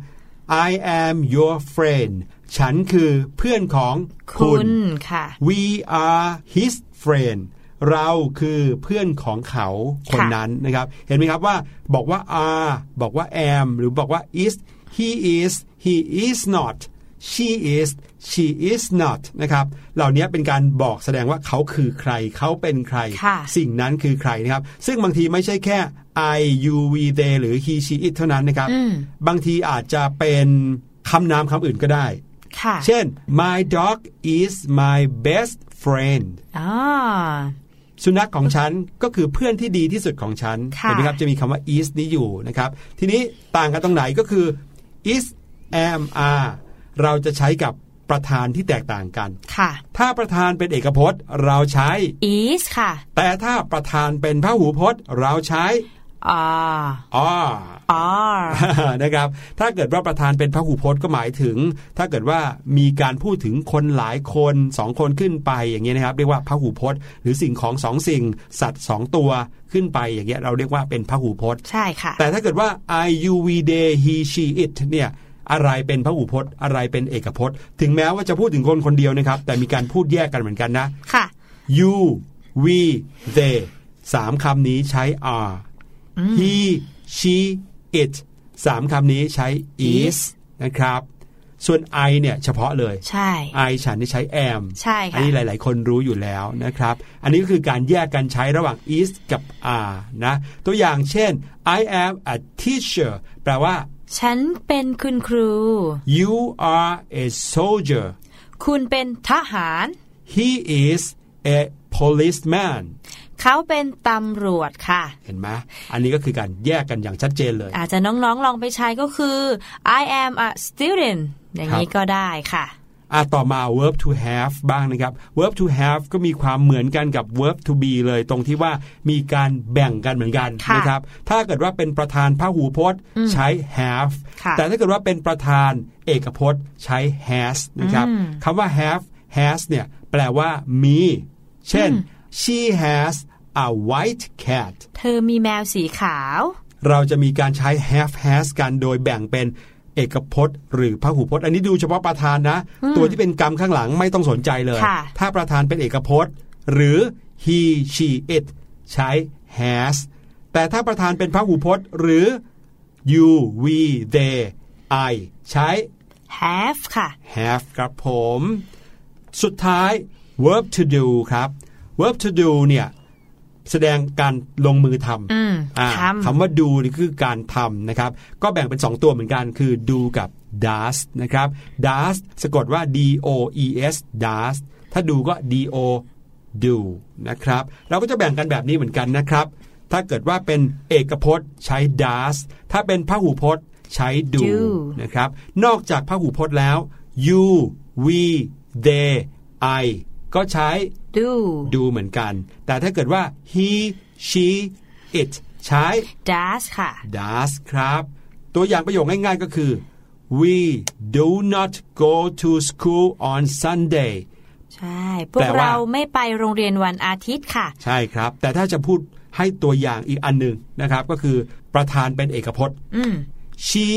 Speaker 1: I am your friend ฉันคือเพื่อนของคุ
Speaker 2: คุณณค่ะ
Speaker 1: We are his friend เราคือเพื่อนของเขาคนนั้นนะครับ เห็นไหมครับว่าบอกว่า are บอกว่า am หรือบอกว่า is he is he is not she is she is not นะครับ เหล่านี้เป็นการบอกแสดงว่าเขาคือใคร เขาเป็นใคร
Speaker 2: ค่ะ
Speaker 1: สิ่งนั้นคือใครนะครับ ซึ่งบางทีไม่ใช่แค่ I you we they หรือ he she it เท่านั้นนะครับ
Speaker 2: อืม
Speaker 1: บางทีอาจจะเป็นคำนามคำอื่นก็ได้
Speaker 2: ค่ะ
Speaker 1: เช่น my dog is my best friend
Speaker 2: อ่า
Speaker 1: สุนัขของฉันก็คือเพื่อนที่ดีที่สุดของฉัน
Speaker 2: ค่ะ
Speaker 1: เห็นไหมครับจะมีคำว่า is นี้อยู่นะครับ ทีนี้ต่างกันตรงไหนก็คือ is am are เราจะใช้กับประธานที่แตกต่างกัน
Speaker 2: ค่ะ
Speaker 1: ถ้าประธานเป็นเอกพจน์ เราใช้
Speaker 2: is ค่ะ
Speaker 1: แต่ถ้าประธานเป็นพหูพจน์ เราใช้
Speaker 2: are
Speaker 1: are
Speaker 2: are
Speaker 1: นะครับ ถ้าเกิดว่าประธานเป็นพหูพจน์ก็หมายถึง ถ้าเกิดว่ามีการพูดถึงคนหลายคนสองคนขึ้นไปอย่างเงี้ยนะครับเรียกว่าพหูพจน์ หรือสิ่งของสองสิ่ง สัตว์สองตัวขึ้นไปอย่างเงี้ยเราเรียกว่าเป็นพหูพจน์
Speaker 2: ใช่ค่ะ
Speaker 1: แต่ถ้าเกิดว่า I you we they he she it เนี่ยอะไรเป็นพหูพจน์อะไรเป็นเอกพจน์ ถึงแม้ว่าจะพูดถึงคนคนเดียวนะครับ แต่มีการพูดแยกกันเหมือนกันนะ
Speaker 2: ค่ะ
Speaker 1: you we they สามคำนี้ใช้ are he she it สามคำนี้ใช้ is นะครับ ส่วน I เนี่ยเฉพาะเลย
Speaker 2: ใช่
Speaker 1: I ฉันนี่ใช้ am
Speaker 2: ใช่
Speaker 1: อัน
Speaker 2: ค่ะ
Speaker 1: นี้หลาย ๆ คนรู้อยู่แล้วนะครับ อันนี้ก็คือการแยกกันใช้ระหว่าง is กับ are นะ ตัวอย่างเช่น I am a teacher แปลว่า
Speaker 2: ฉันเป็นคุณครู
Speaker 1: you are a soldier
Speaker 2: คุณเป็นทหาร
Speaker 1: he is a policeman
Speaker 2: เขาเป็นตำรวจค่ะ
Speaker 1: เห็นไหมอันนี้ก็คือการแยกกันอย่างชัดเจนเลย
Speaker 2: อาจจะน้องๆลองไปใช้ก็คือ I am a student อย่างนี้ก็ได้ค่ะ
Speaker 1: อะต่อมา verb to have บ้างนะครับ verb to have ก็มีความเหมือนกันกับ verb to be เลยตรงที่ว่ามีการแบ่งกันเหมือนกัน
Speaker 2: ค่ะ
Speaker 1: นะครับ ถ้าเกิดว่าเป็นประธานพหูพจน์ใช้ have
Speaker 2: ค่ะ
Speaker 1: แต่ถ้าเกิดว่าเป็นประธานเอกพจน์ใช้ has นะครับ
Speaker 2: อืม
Speaker 1: คำว่า have has เนี่ยแปลว่ามี เช่น she has a white cat
Speaker 2: เธอมีแมวสีขาว
Speaker 1: เราจะมีการใช้ have has กันโดยแบ่งเป็นเอกพจน์ หรือพหูพจน์ อันนี้ดูเฉพาะประธานนะ ตัวที่เป็นกรรมข้างหลังไม่ต้องสนใจเลย
Speaker 2: ค่ะ
Speaker 1: ถ้าประธานเป็นเอกพจน์ หรือ he she it ใช้ has แต่ถ้าประธานเป็นพหูพจน์หรือ you we they I ใช้
Speaker 2: have ค่ะ
Speaker 1: have ครับผม สุดท้าย verb to do ครับ verb to do เนี่ย แสดงการลงมือทำ
Speaker 2: อืม
Speaker 1: อ่า
Speaker 2: ทำ
Speaker 1: คำว่า do นี่คือการทำนะครับ ก็แบ่งเป็น 2 ตัวเหมือนกันคือ do กับ does นะครับ does สะกดว่า d o e s does ถ้า do ก็ d o do นะครับ เราก็จะแบ่งกันแบบนี้เหมือนกันนะครับ ถ้าเกิดว่าเป็นเอกพจน์ใช้ does ถ้าเป็นพหูพจน์ใช้ do,
Speaker 2: do
Speaker 1: นะครับ นอกจากพหูพจน์แล้ว you we they I ก็ใช้
Speaker 2: do
Speaker 1: ดูเหมือนกัน แต่ถ้าเกิดว่า he she it ใช้
Speaker 2: does ค่ะ
Speaker 1: does ครับ ตัวอย่างประโยคง่ายๆก็คือ we do not go to school on Sunday
Speaker 2: ใช่ พว
Speaker 1: แปล
Speaker 2: ก
Speaker 1: ว่า
Speaker 2: เราไม่ไปโรงเรียนวันอาทิตย์ค่ะ
Speaker 1: ใช่ครับ แต่ถ้าจะพูดให้ตัวอย่างอีกอันหนึ่งนะครับ ก็คือประธานเป็นเอกพจน์
Speaker 2: อืม
Speaker 1: she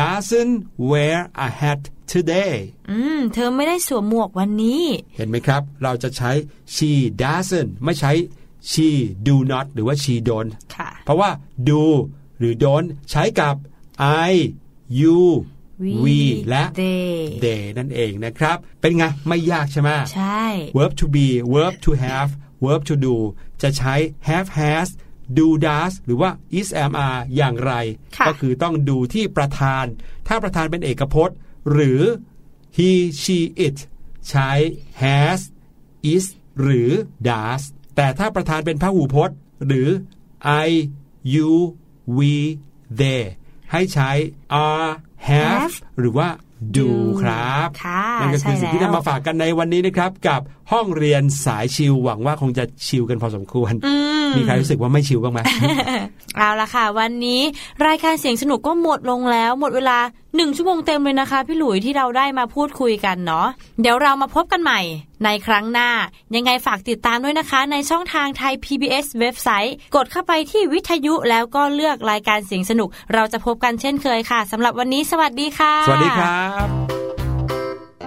Speaker 1: doesn't wear a hat today
Speaker 2: อืม เธอไม่ได้สวมหมวกวันนี้
Speaker 1: เห็นไหมครับ เราจะใช้ she doesn't ไม่ใช้ she do not หรือว่า she don't
Speaker 2: ค่ะ
Speaker 1: เพราะว่า do หรือ don't ใช้กับ I you
Speaker 2: we
Speaker 1: we และ
Speaker 2: they
Speaker 1: they นั่นเองนะครับ เป็นไง ไม่ยากใช่ไหม
Speaker 2: ใช่
Speaker 1: verb to be verb to have verb to do จะใช้ have has do does หรือว่า is am are อย่างไร
Speaker 2: ค่ะ
Speaker 1: ก็คือต้องดูที่ประธาน ถ้าประธานเป็นเอกพจน์ หรือ he she it ใช้ has is หรือ does แต่ถ้าประธานเป็นพหูพจน์ หรือ I you we they ให้ใช้ are have
Speaker 2: have
Speaker 1: หรือว่า do
Speaker 2: do
Speaker 1: ครับ
Speaker 2: ค่ะ
Speaker 1: นั่นก็คือสิ่งที่
Speaker 2: ใช่แล้ว
Speaker 1: นำมาฝากกันในวันนี้นะครับ กับ ห้องเรียนสายชิลหวังว่าคงจะชิลกันพอสมควร มีใครรู้สึกว่าไม่ชิลบ้างไหม
Speaker 2: เอาละค่ะ วันนี้รายการเสียงสนุกก็หมดลงแล้ว หมดเวลาหนึ่งชั่วโมงเต็มเลยนะคะ พี่หลุยที่เราได้มาพูดคุยกันเนาะเดี๋ยวเรามาพบกันใหม่ ในครั้งหน้า ยังไงฝากติดตามด้วยนะคะ ในช่องทางไทย PBS เว็บไซต์ กดเข้าไปที่วิทยุแล้วก็เลือกรายการเสียงสนุก เราจะพบกันเช่นเคยค่ะสำหรับวันนี้ สวัสดีค่ะ
Speaker 1: สวัสดีครับ